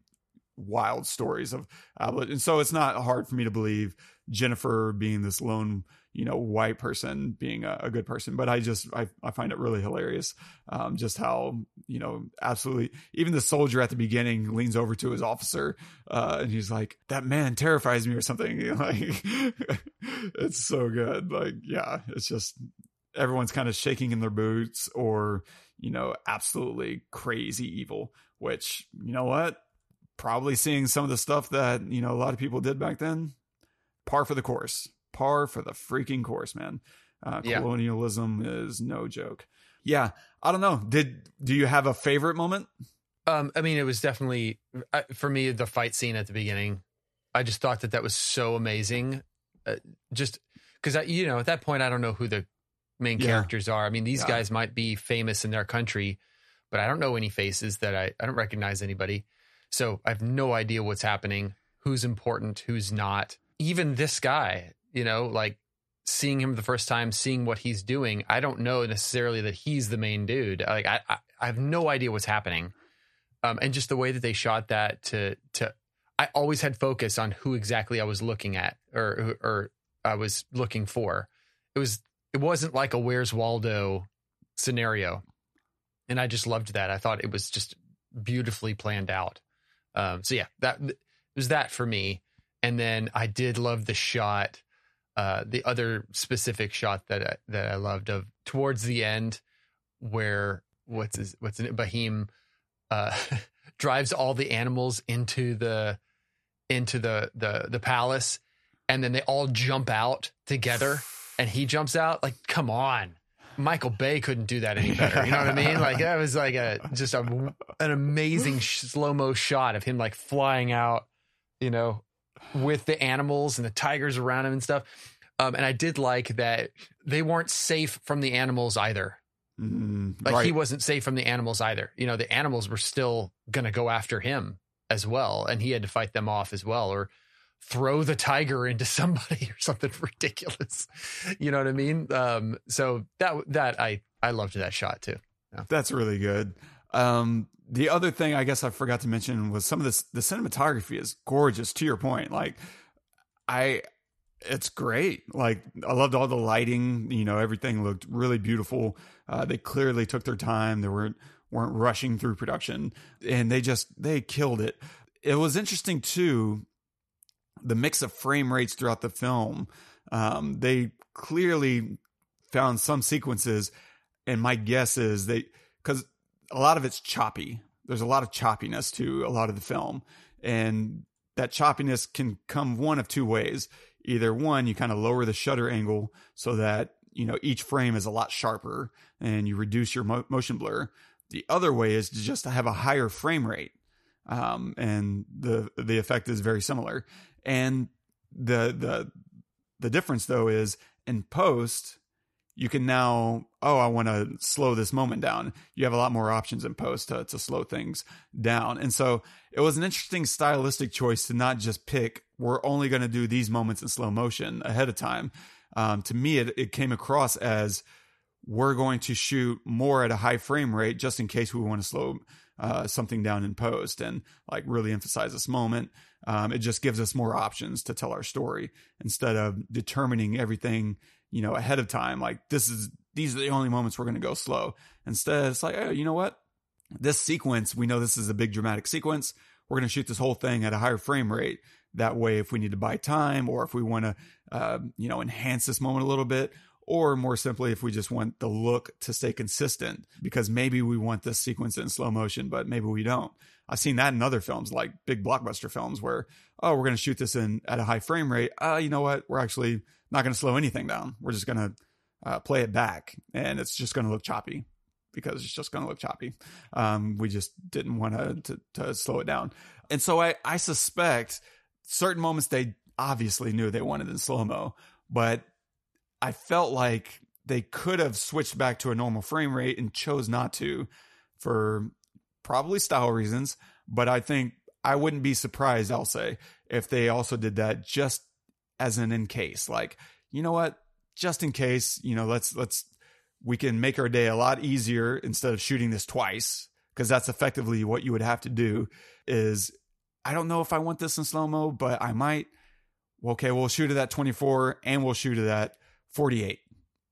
wild stories of abolition. And so it's not hard for me to believe Jennifer being this lone you know white person being a, a, good person but i just I, I find it really hilarious um, just how you know absolutely even the soldier at the beginning leans over to his officer uh, and he's like that man terrifies me or something like it's so good like yeah it's just everyone's kind of shaking in their boots or you know absolutely crazy evil which you know what probably seeing some of the stuff that you know a lot of people did back then par for the course par for the freaking course, man. Uh, yeah. Colonialism is no joke. Yeah, I don't know. Did do you have a favorite moment? Um, I mean, it was definitely for me the fight scene at the beginning. I just thought that that was so amazing. Uh, just because I you know at that point I don't know who the main yeah. characters are. I mean, these yeah. guys might be famous in their country, but I don't know any faces that I I don't recognize anybody. So I have no idea what's happening, who's important, who's not. Even this guy, you know, like seeing him the first time, seeing what he's doing, I don't know necessarily that he's the main dude. Like I, I, I have no idea what's happening. Um, and just the way that they shot that to, to, I always had focus on who exactly I was looking at or, or I was looking for. It was, it wasn't like a Where's Waldo scenario. And I just loved that. I thought it was just beautifully planned out. Um, so yeah, that it was that for me. And then I did love the shot uh, the other specific shot that I, that I loved of towards the end, where what's his what's in it, Bahim uh, drives all the animals into the into the the the palace, and then they all jump out together, and he jumps out. Like, come on. Michael Bay couldn't do that any better. You know what I mean? Like that was like a just a an amazing slow mo shot of him like flying out, you know, with the animals and the tigers around him and stuff. Um, and I did like that they weren't safe from the animals either. Mm, like right. he wasn't safe from the animals either. You know, the animals were still going to go after him as well, and he had to fight them off as well, or throw the tiger into somebody or something ridiculous. You know what I mean? Um, so that that I I loved that shot too. Yeah. That's really good. Um, the other thing I guess I forgot to mention was some of this the cinematography is gorgeous to your point. Like I it's great. Like I loved all the lighting, you know, everything looked really beautiful. Uh, they clearly took their time. They weren't weren't rushing through production and they just they killed it. It was interesting too the mix of frame rates throughout the film. Um, they clearly found some sequences and my guess is they cuz a lot of it's choppy. There's a lot of choppiness to a lot of the film. And that choppiness can come one of two ways. Either one, you kind of lower the shutter angle so that, you know, each frame is a lot sharper and you reduce your mo- motion blur. The other way is to just have a higher frame rate. Um, and the, the effect is very similar. And the, the, the difference though is in post, you can now, oh, I want to slow this moment down. You have a lot more options in post to, to slow things down. And so it was an interesting stylistic choice to not just pick, we're only going to do these moments in slow motion ahead of time. Um, to me, it, it came across as we're going to shoot more at a high frame rate just in case we want to slow uh, something down in post and like really emphasize this moment. Um, it just gives us more options to tell our story instead of determining everything you know, ahead of time. Like this is these are the only moments we're going to go slow. Instead, it's like, oh, you know what? This sequence, we know this is a big dramatic sequence. We're going to shoot this whole thing at a higher frame rate. That way, if we need to buy time or if we want to, uh, you know, enhance this moment a little bit, or more simply, if we just want the look to stay consistent, because maybe we want this sequence in slow motion, but maybe we don't. I've seen that in other films, like big blockbuster films, where oh, we're going to shoot this in at a high frame rate. Uh, you know what? We're actually not going to slow anything down. We're just going to uh, play it back, and it's just going to look choppy because it's just going to look choppy. Um, we just didn't want to to slow it down, and so I I suspect certain moments they obviously knew they wanted in slow mo, but I felt like they could have switched back to a normal frame rate and chose not to for probably style reasons, but I think I wouldn't be surprised, I'll say, if they also did that just as an in case. Like, you know what? Just in case, you know, let's let's we can make our day a lot easier instead of shooting this twice because that's effectively what you would have to do is I don't know if I want this in slow mo, but I might. Okay, we'll shoot it at 24 and we'll shoot it at 48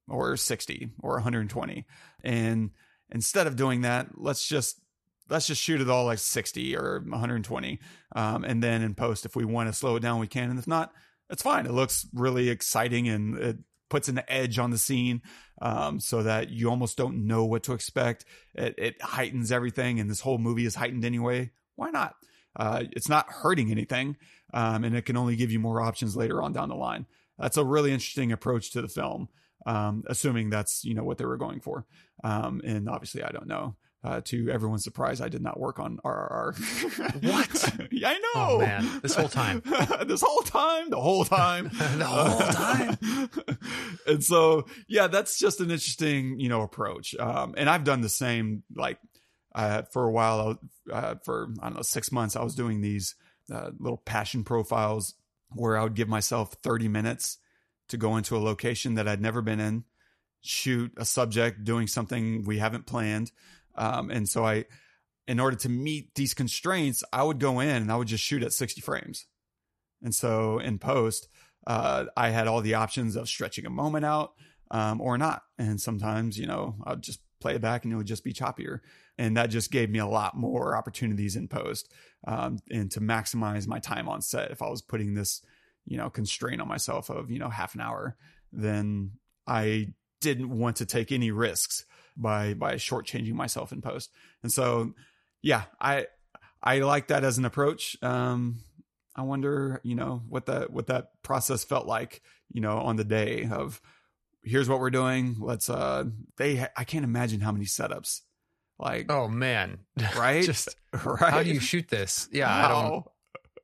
or 60 or 120. And instead of doing that, let's just let's just shoot it all like 60 or 120. Um, and then in post, if we want to slow it down, we can. And if not, it's fine. It looks really exciting and it puts an edge on the scene um, so that you almost don't know what to expect. It, it, heightens everything, and this whole movie is heightened anyway. Why not? Uh, it's not hurting anything, um, and it can only give you more options later on down the line. That's a really interesting approach to the film, um, assuming that's you know what they were going for. Um, and obviously, I don't know. Uh, to everyone's surprise, I did not work on RRR. What? yeah, I know. Oh man, this whole time, this whole time, the whole time, the whole time. and so, yeah, that's just an interesting, you know, approach. Um, and I've done the same. Like uh, for a while, uh, for I don't know, six months, I was doing these uh, little passion profiles where I would give myself thirty minutes to go into a location that I'd never been in, shoot a subject doing something we haven't planned um, and so I, in order to meet these constraints, I would go in and I would just shoot at 60 frames. And so in post, uh, I had all the options of stretching a moment out um, or not. And sometimes, you know, I'd just play it back and it would just be choppier. And that just gave me a lot more opportunities in post um, and to maximize my time on set. If I was putting this, you know, constraint on myself of, you know, half an hour, then I didn't want to take any risks by by shortchanging myself in post. And so, yeah, I I like that as an approach. Um, I wonder, you know, what that what that process felt like, you know, on the day of here's what we're doing. Let's uh they I can't imagine how many setups. Like oh man, right? Just right. how do you shoot this? Yeah, I don't.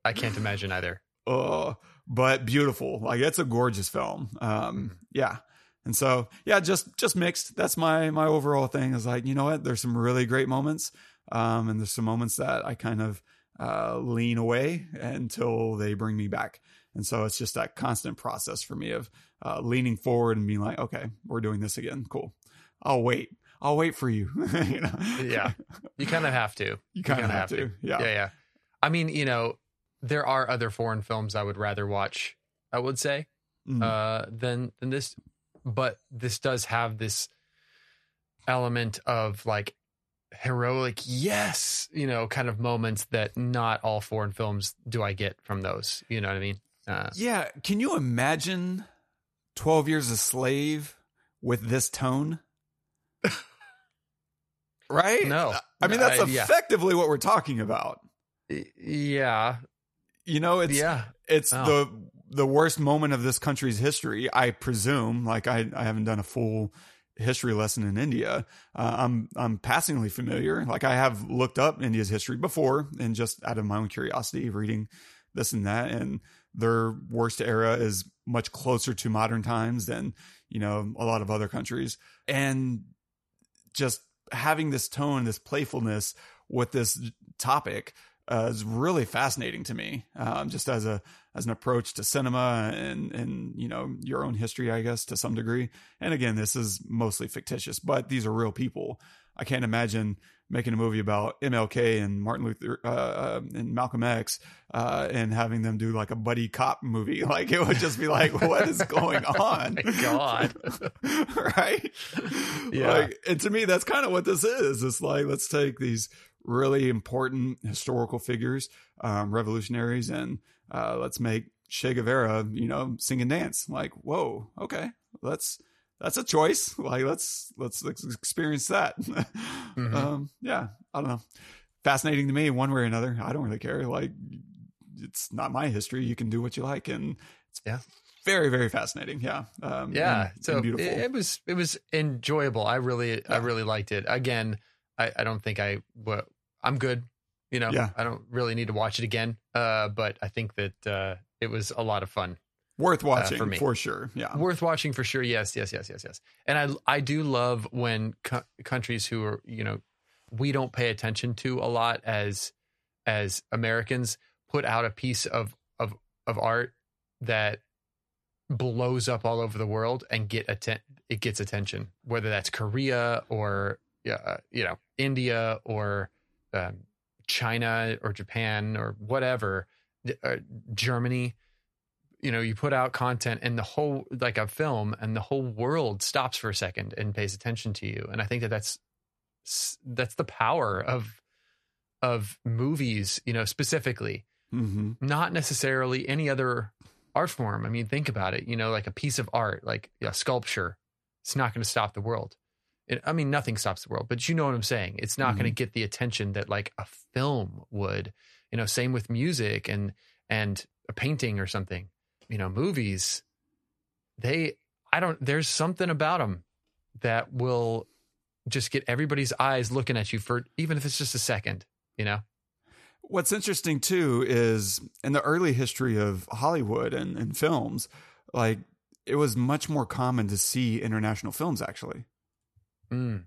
I can't imagine either. Oh, but beautiful. Like it's a gorgeous film. Um, yeah. And so, yeah, just just mixed. That's my my overall thing. Is like, you know what? There's some really great moments, um, and there's some moments that I kind of uh, lean away until they bring me back. And so it's just that constant process for me of uh, leaning forward and being like, okay, we're doing this again. Cool. I'll wait. I'll wait for you. you know? Yeah, you kind of have to. You kind of have, have, to. Yeah. Yeah. Yeah. I mean, you know, there are other foreign films I would rather watch. I would say mm-hmm. uh, than than this but this does have this element of like heroic yes you know kind of moments that not all foreign films do i get from those. You know what i mean? Uh, yeah. Can you imagine 12 years a slave with this tone? Right? No. I mean that's effectively yeah. what we're talking about. Yeah. You know it's yeah. it's oh. the the worst moment of this country's history, I presume. Like I, I haven't done a full history lesson in India. Uh, I'm I'm passingly familiar. Like I have looked up India's history before, and just out of my own curiosity, reading this and that, and their worst era is much closer to modern times than you know a lot of other countries, and just having this tone, this playfulness with this topic uh, is really fascinating to me. Um, just as a as an approach to cinema and and you know your own history, I guess to some degree. And again, this is mostly fictitious, but these are real people. I can't imagine making a movie about MLK and Martin Luther uh, uh, and Malcolm X uh, and having them do like a buddy cop movie. Like it would just be like, what is going on? oh God, right? Yeah. Like, and to me, that's kind of what this is. It's like let's take these really important historical figures, um, revolutionaries, and uh, let's make Che Guevara, you know, sing and dance. Like, whoa, okay, let's that's a choice. Like, let's let's, let's experience that. mm-hmm. um, yeah, I don't know. Fascinating to me, one way or another. I don't really care. Like, it's not my history. You can do what you like, and it's yeah. Very, very fascinating. Yeah. Um, yeah. And, so and beautiful. It, it, was, it was enjoyable. I really, yeah. I really liked it. Again, I, I don't think I, I'm good. You know, yeah. I don't really need to watch it again. Uh, but I think that uh, it was a lot of fun. Worth watching uh, for me. For sure. Yeah. Worth watching for sure. Yes, yes, yes, yes, yes. And I I do love when co- countries who are, you know, we don't pay attention to a lot as as Americans put out a piece of of of art that blows up all over the world and get atten- it gets attention whether that's Korea or uh, you know India or um, China or Japan or whatever uh, Germany you know you put out content and the whole like a film and the whole world stops for a second and pays attention to you. And i think that that's that's the power of of movies you know specifically. Mm-hmm. not necessarily any other art form. I mean think about it you know like a piece of art like a sculpture. It's not going to stop the world it, i mean nothing stops the world but you know what i'm saying. It's not going to mm-hmm. get the attention that like a film would. You know same with music and and a painting or something. You know movies they i don't there's something about them that will just get everybody's eyes looking at you for even if it's just a second you know? What's interesting too is in the early history of Hollywood and, and films, like it was much more common to see international films actually mm.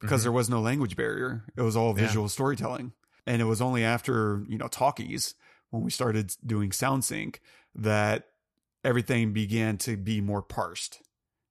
because Mhm. there was no language barrier. It was all Yeah. visual storytelling. And it was only after, you know, talkies when we started doing sound sync that everything began to be more parsed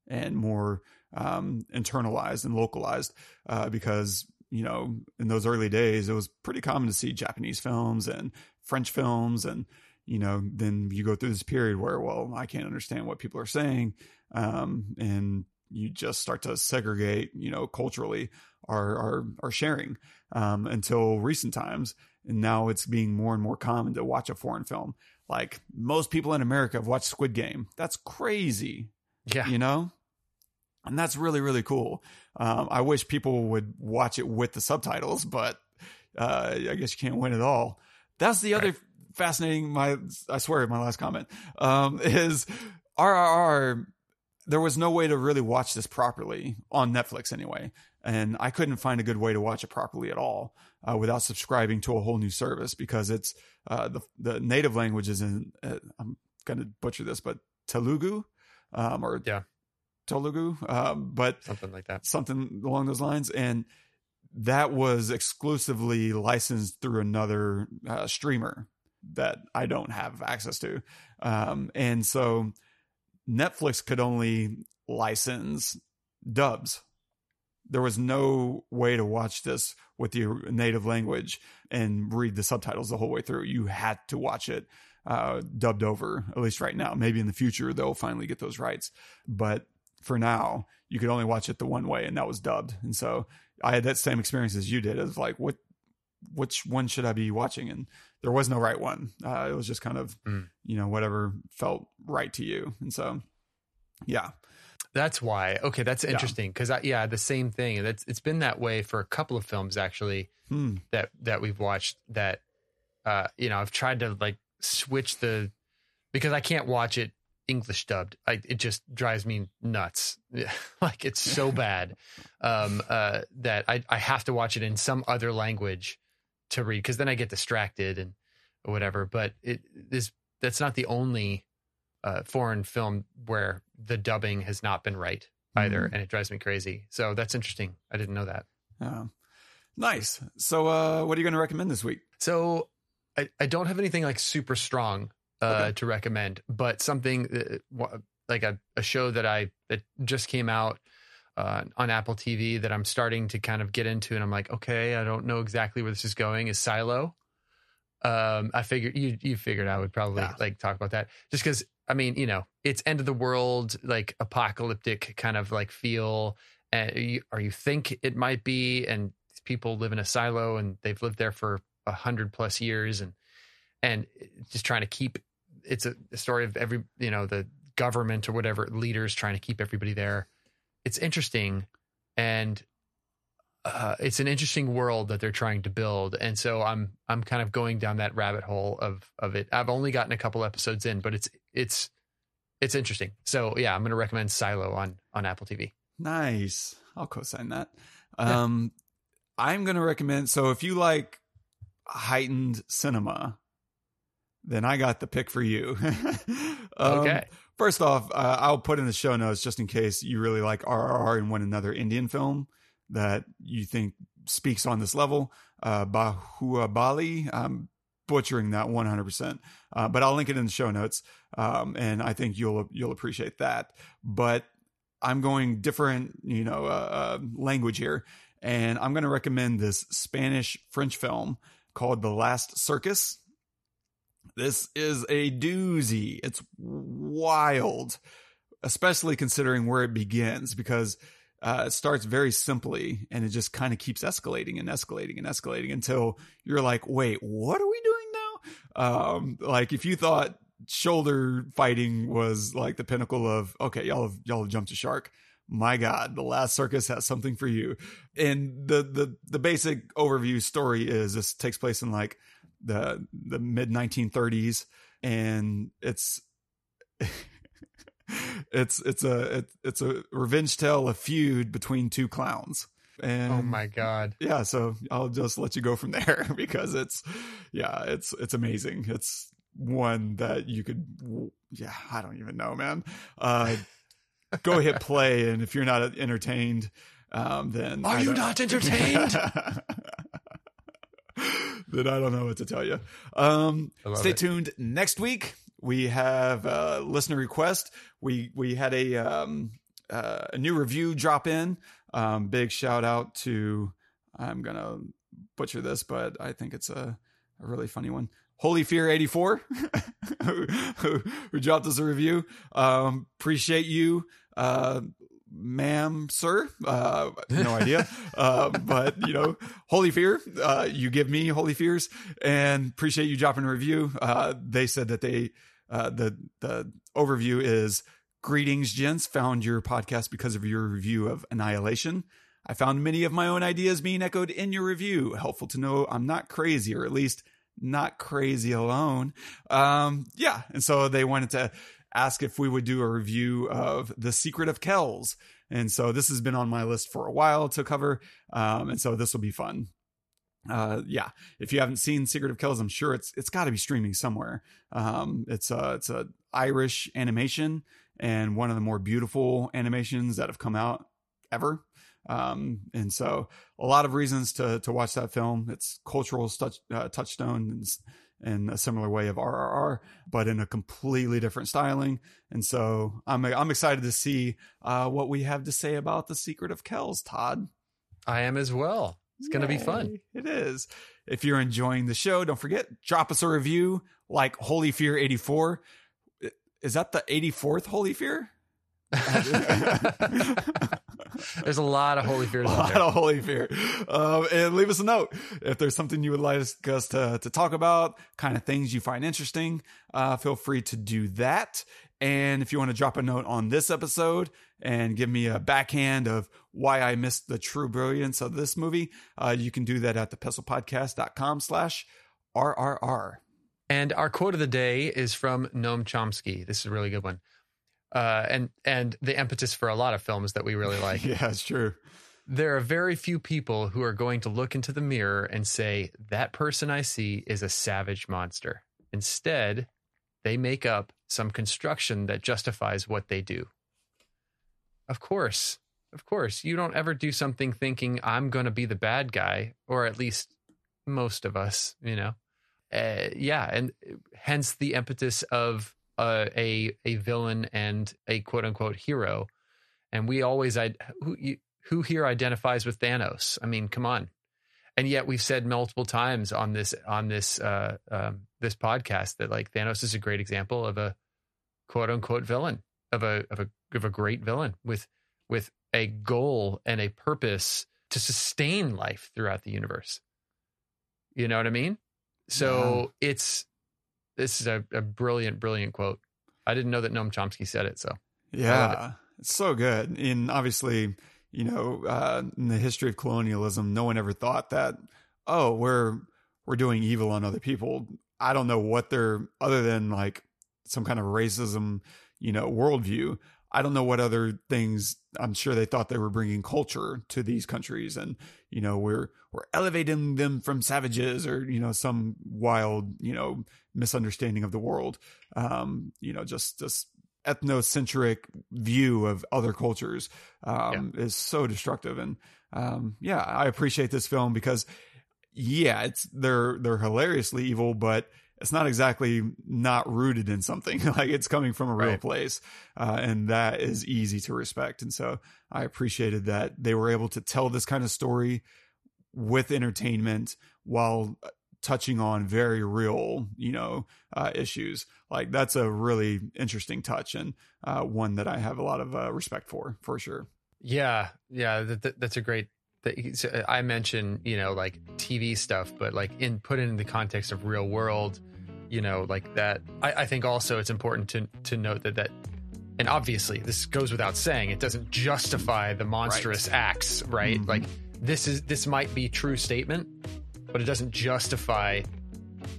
and more um, internalized and localized uh, because, you know, in those early days, it was pretty common to see Japanese films and French films. And, you know, then you go through this period where, well, I can't understand what people are saying. Um, and you just start to segregate, you know, culturally our our, our sharing um, until recent times, and now it's being more and more common to watch a foreign film. Like most people in America have watched Squid Game. That's crazy, yeah you know, and that's really really cool. Um, I wish people would watch it with the subtitles, but uh, I guess you can't win it all. That's the other Right. fascinating. My I swear, my last comment um, is RRR. There was no way to really watch this properly on Netflix anyway, and I couldn't find a good way to watch it properly at all uh, without subscribing to a whole new service because it's uh, the the native language is in. Uh, I'm going to butcher this, but Telugu, um, or Yeah. Telugu, um, but something like that something along those lines. And that was exclusively licensed through another uh, streamer that I don't have access to. Um, and so Netflix could only license dubs. There was no way to watch this with your native language and read the subtitles the whole way through. You had to watch it uh, dubbed over, at least right now. Maybe in the future they'll finally get those rights. But for now, you could only watch it the one way, and that was dubbed. And so I had that same experience as you did. Of like, what, which one should I be watching? And there was no right one. Uh, it was just kind of, Mm. you know, whatever felt right to you. And so, yeah, That's why. Okay, that's Yeah. interesting because yeah, the same thing. That's it's been that way for a couple of films actually Hmm. that that we've watched. That uh, you know, I've tried to like switch the because I can't watch it English dubbed. I, it just drives me nuts. like it's so bad um, uh, that I I have to watch it in some other language to read because then I get distracted and whatever. But it is that's not the only uh, foreign film where the dubbing has not been right either, Mhm. and it drives me crazy. So that's interesting. I didn't know that. Um, nice. So, uh, what are you going to recommend this week? So I, I don't have anything like super strong uh, Okay. to recommend, but something uh, like a, a show that I that just came out uh, on Apple TV that I'm starting to kind of get into, and I'm like, okay, I don't know exactly where this is going. Is Silo? Um, I figured you you figured I would probably Yeah. like talk about that just because I mean you know it's end of the world like apocalyptic kind of like feel, and you, or you think it might be, and people live in a silo and they've lived there for a hundred plus years and and just trying to keep it's a, a story of every you know the government or whatever leaders trying to keep everybody there it's interesting and uh, it's an interesting world that they're trying to build and so i'm i'm kind of going down that rabbit hole of of it i've only gotten a couple episodes in but it's it's it's interesting so yeah i'm going to recommend silo on on apple tv Nice. I'll co-sign that. Yeah. Um, I'm going to recommend. So, if you like heightened cinema, then I got the pick for you. Um, okay First off, uh, I'll put in the show notes just in case you really like RRR and want another Indian film that you think speaks on this level. Uh, Bahuabali. I'm butchering that 100%, uh, but I'll link it in the show notes, um, and I think you'll you'll appreciate that. But I'm going different, you know, uh, uh language here, and I'm going to recommend this Spanish French film called The Last Circus. This is a doozy. It's wild, especially considering where it begins because uh, it starts very simply and it just kind of keeps escalating and escalating and escalating until you're like, wait, what are we doing now? Um, like if you thought shoulder fighting was like the pinnacle of okay, y'all have, y'all have jumped a shark. My God, the last circus has something for you. And the the the basic overview story is this takes place in like the the mid 1930s, and it's it's it's a it, it's a revenge tale, a feud between two clowns. And oh my god. Yeah, so I'll just let you go from there because it's yeah, it's it's amazing. It's one that you could yeah, I don't even know, man. Uh go hit play and if you're not entertained um then Are you not entertained? Then I don't know what to tell you. Um stay it. tuned next week we have a listener request. We we had a um, uh, a new review drop in. Um, big shout out to I'm gonna butcher this, but I think it's a, a really funny one. Holy Fear 84, who, who, who, dropped us a review. Um, appreciate you, uh, ma'am, sir. Uh, no idea. uh, but you know, Holy Fear, uh, you give me Holy Fears and appreciate you dropping a review. Uh, they said that they uh, the the overview is greetings, gents. Found your podcast because of your review of Annihilation. I found many of my own ideas being echoed in your review. Helpful to know I'm not crazy, or at least not crazy alone. Um, yeah, and so they wanted to ask if we would do a review of The Secret of Kells. And so this has been on my list for a while to cover. Um, and so this will be fun uh yeah if you haven't seen secret of kells i'm sure it's it's got to be streaming somewhere um it's a it's a irish animation and one of the more beautiful animations that have come out ever um and so a lot of reasons to to watch that film it's cultural touch, uh, touchstone in a similar way of RRR, but in a completely different styling. And so I'm I'm excited to see uh, what we have to say about the Secret of Kells, Todd. I am as well. It's going to be fun. It is. If you're enjoying the show, don't forget, drop us a review like Holy Fear 84. Is that the 84th Holy Fear? there's a lot of holy fears. A lot of holy fear. Um, and leave us a note if there's something you would like us to, to talk about, kind of things you find interesting. Uh, feel free to do that. And if you want to drop a note on this episode and give me a backhand of why I missed the true brilliance of this movie, uh, you can do that at thepestlepodcast.com slash RRR. And our quote of the day is from Noam Chomsky. This is a really good one. Uh, and and the impetus for a lot of films that we really like. yeah, it's true. There are very few people who are going to look into the mirror and say, that person I see is a savage monster. Instead, they make up some construction that justifies what they do. Of course, of course, you don't ever do something thinking I'm going to be the bad guy, or at least most of us, you know. Uh, yeah, and hence the impetus of uh, a a villain and a quote unquote hero. And we always I, who who here identifies with Thanos? I mean, come on and yet we've said multiple times on this on this uh, um, this podcast that like Thanos is a great example of a quote unquote villain of a of a of a great villain with with a goal and a purpose to sustain life throughout the universe. You know what I mean? So yeah. it's this is a, a brilliant, brilliant quote. I didn't know that Noam Chomsky said it. So yeah, it. it's so good. And obviously, you know, uh, in the history of colonialism, no one ever thought that, oh, we're we're doing evil on other people. I don't know what they're other than like some kind of racism, you know, worldview. I don't know what other things. I'm sure they thought they were bringing culture to these countries, and you know, we're we're elevating them from savages, or you know, some wild, you know, misunderstanding of the world. Um, you know, just just ethnocentric view of other cultures um, yeah. is so destructive. And um, yeah, I appreciate this film because yeah, it's they're they're hilariously evil, but it's not exactly not rooted in something like it's coming from a real Right. place uh, and that is easy to respect and so i appreciated that they were able to tell this kind of story with entertainment while touching on very real you know uh, issues like that's a really interesting touch and uh, one that i have a lot of uh, respect for for sure Yeah, yeah, that, that, that's a great. That, so I mentioned, you know, like TV stuff, but like in put it in the context of real world, you know, like that. I, I think also it's important to to note that that, and obviously this goes without saying, it doesn't justify the monstrous acts, right? Mhm. Like this is this might be true statement, but it doesn't justify,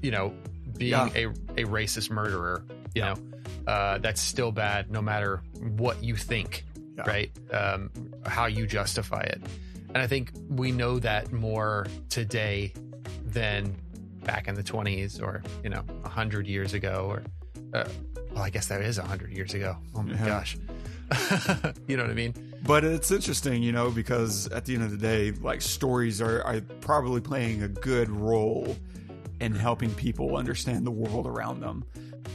you know, being Yeah. a a racist murderer. You Yeah. know, uh, that's still bad, no matter what you think Yeah. right? Um, how you justify it. And I think we know that more today than back in the 20s or, you know, 100 years ago or, uh, well, I guess that is 100 years ago. Oh my gosh. you know what I mean? But it's interesting, you know, because at the end of the day, like stories are, are probably playing a good role in helping people understand the world around them.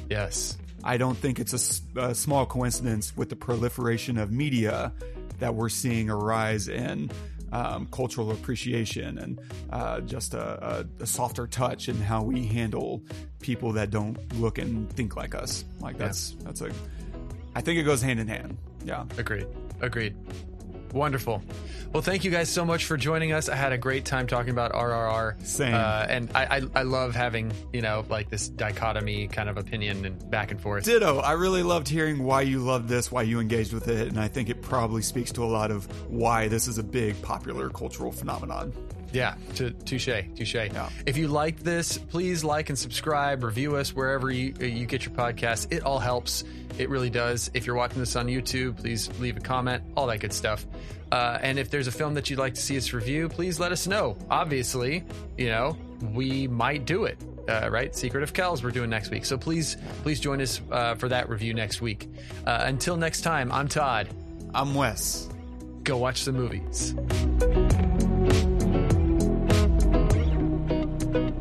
Yes. I don't think it's a small coincidence with the proliferation of media that we're seeing a rise in um, cultural appreciation and uh, just a, a, a softer touch in how we handle people that don't look and think like us. Like that's that's a. I think it goes hand in hand. Yeah. Agreed. Agreed. Wonderful. Well, thank you guys so much for joining us. I had a great time talking about RRR. Same. Uh, and I, I, I love having, you know, like this dichotomy kind of opinion and back and forth. Ditto. I really loved hearing why you loved this, why you engaged with it, and I think it probably speaks to a lot of why this is a big popular cultural phenomenon. Yeah, t- touche, touche. If you liked this, please like and subscribe, review us wherever you you get your podcasts. It all helps. It really does. If you're watching this on YouTube, please leave a comment, all that good stuff. Uh, and if there's a film that you'd like to see us review, please let us know. Obviously, you know we might do it. Uh, right, Secret of Kells we're doing next week. So please, please join us uh, for that review next week. Uh, until next time, I'm Todd. I'm Wes. Go watch the movies. thank you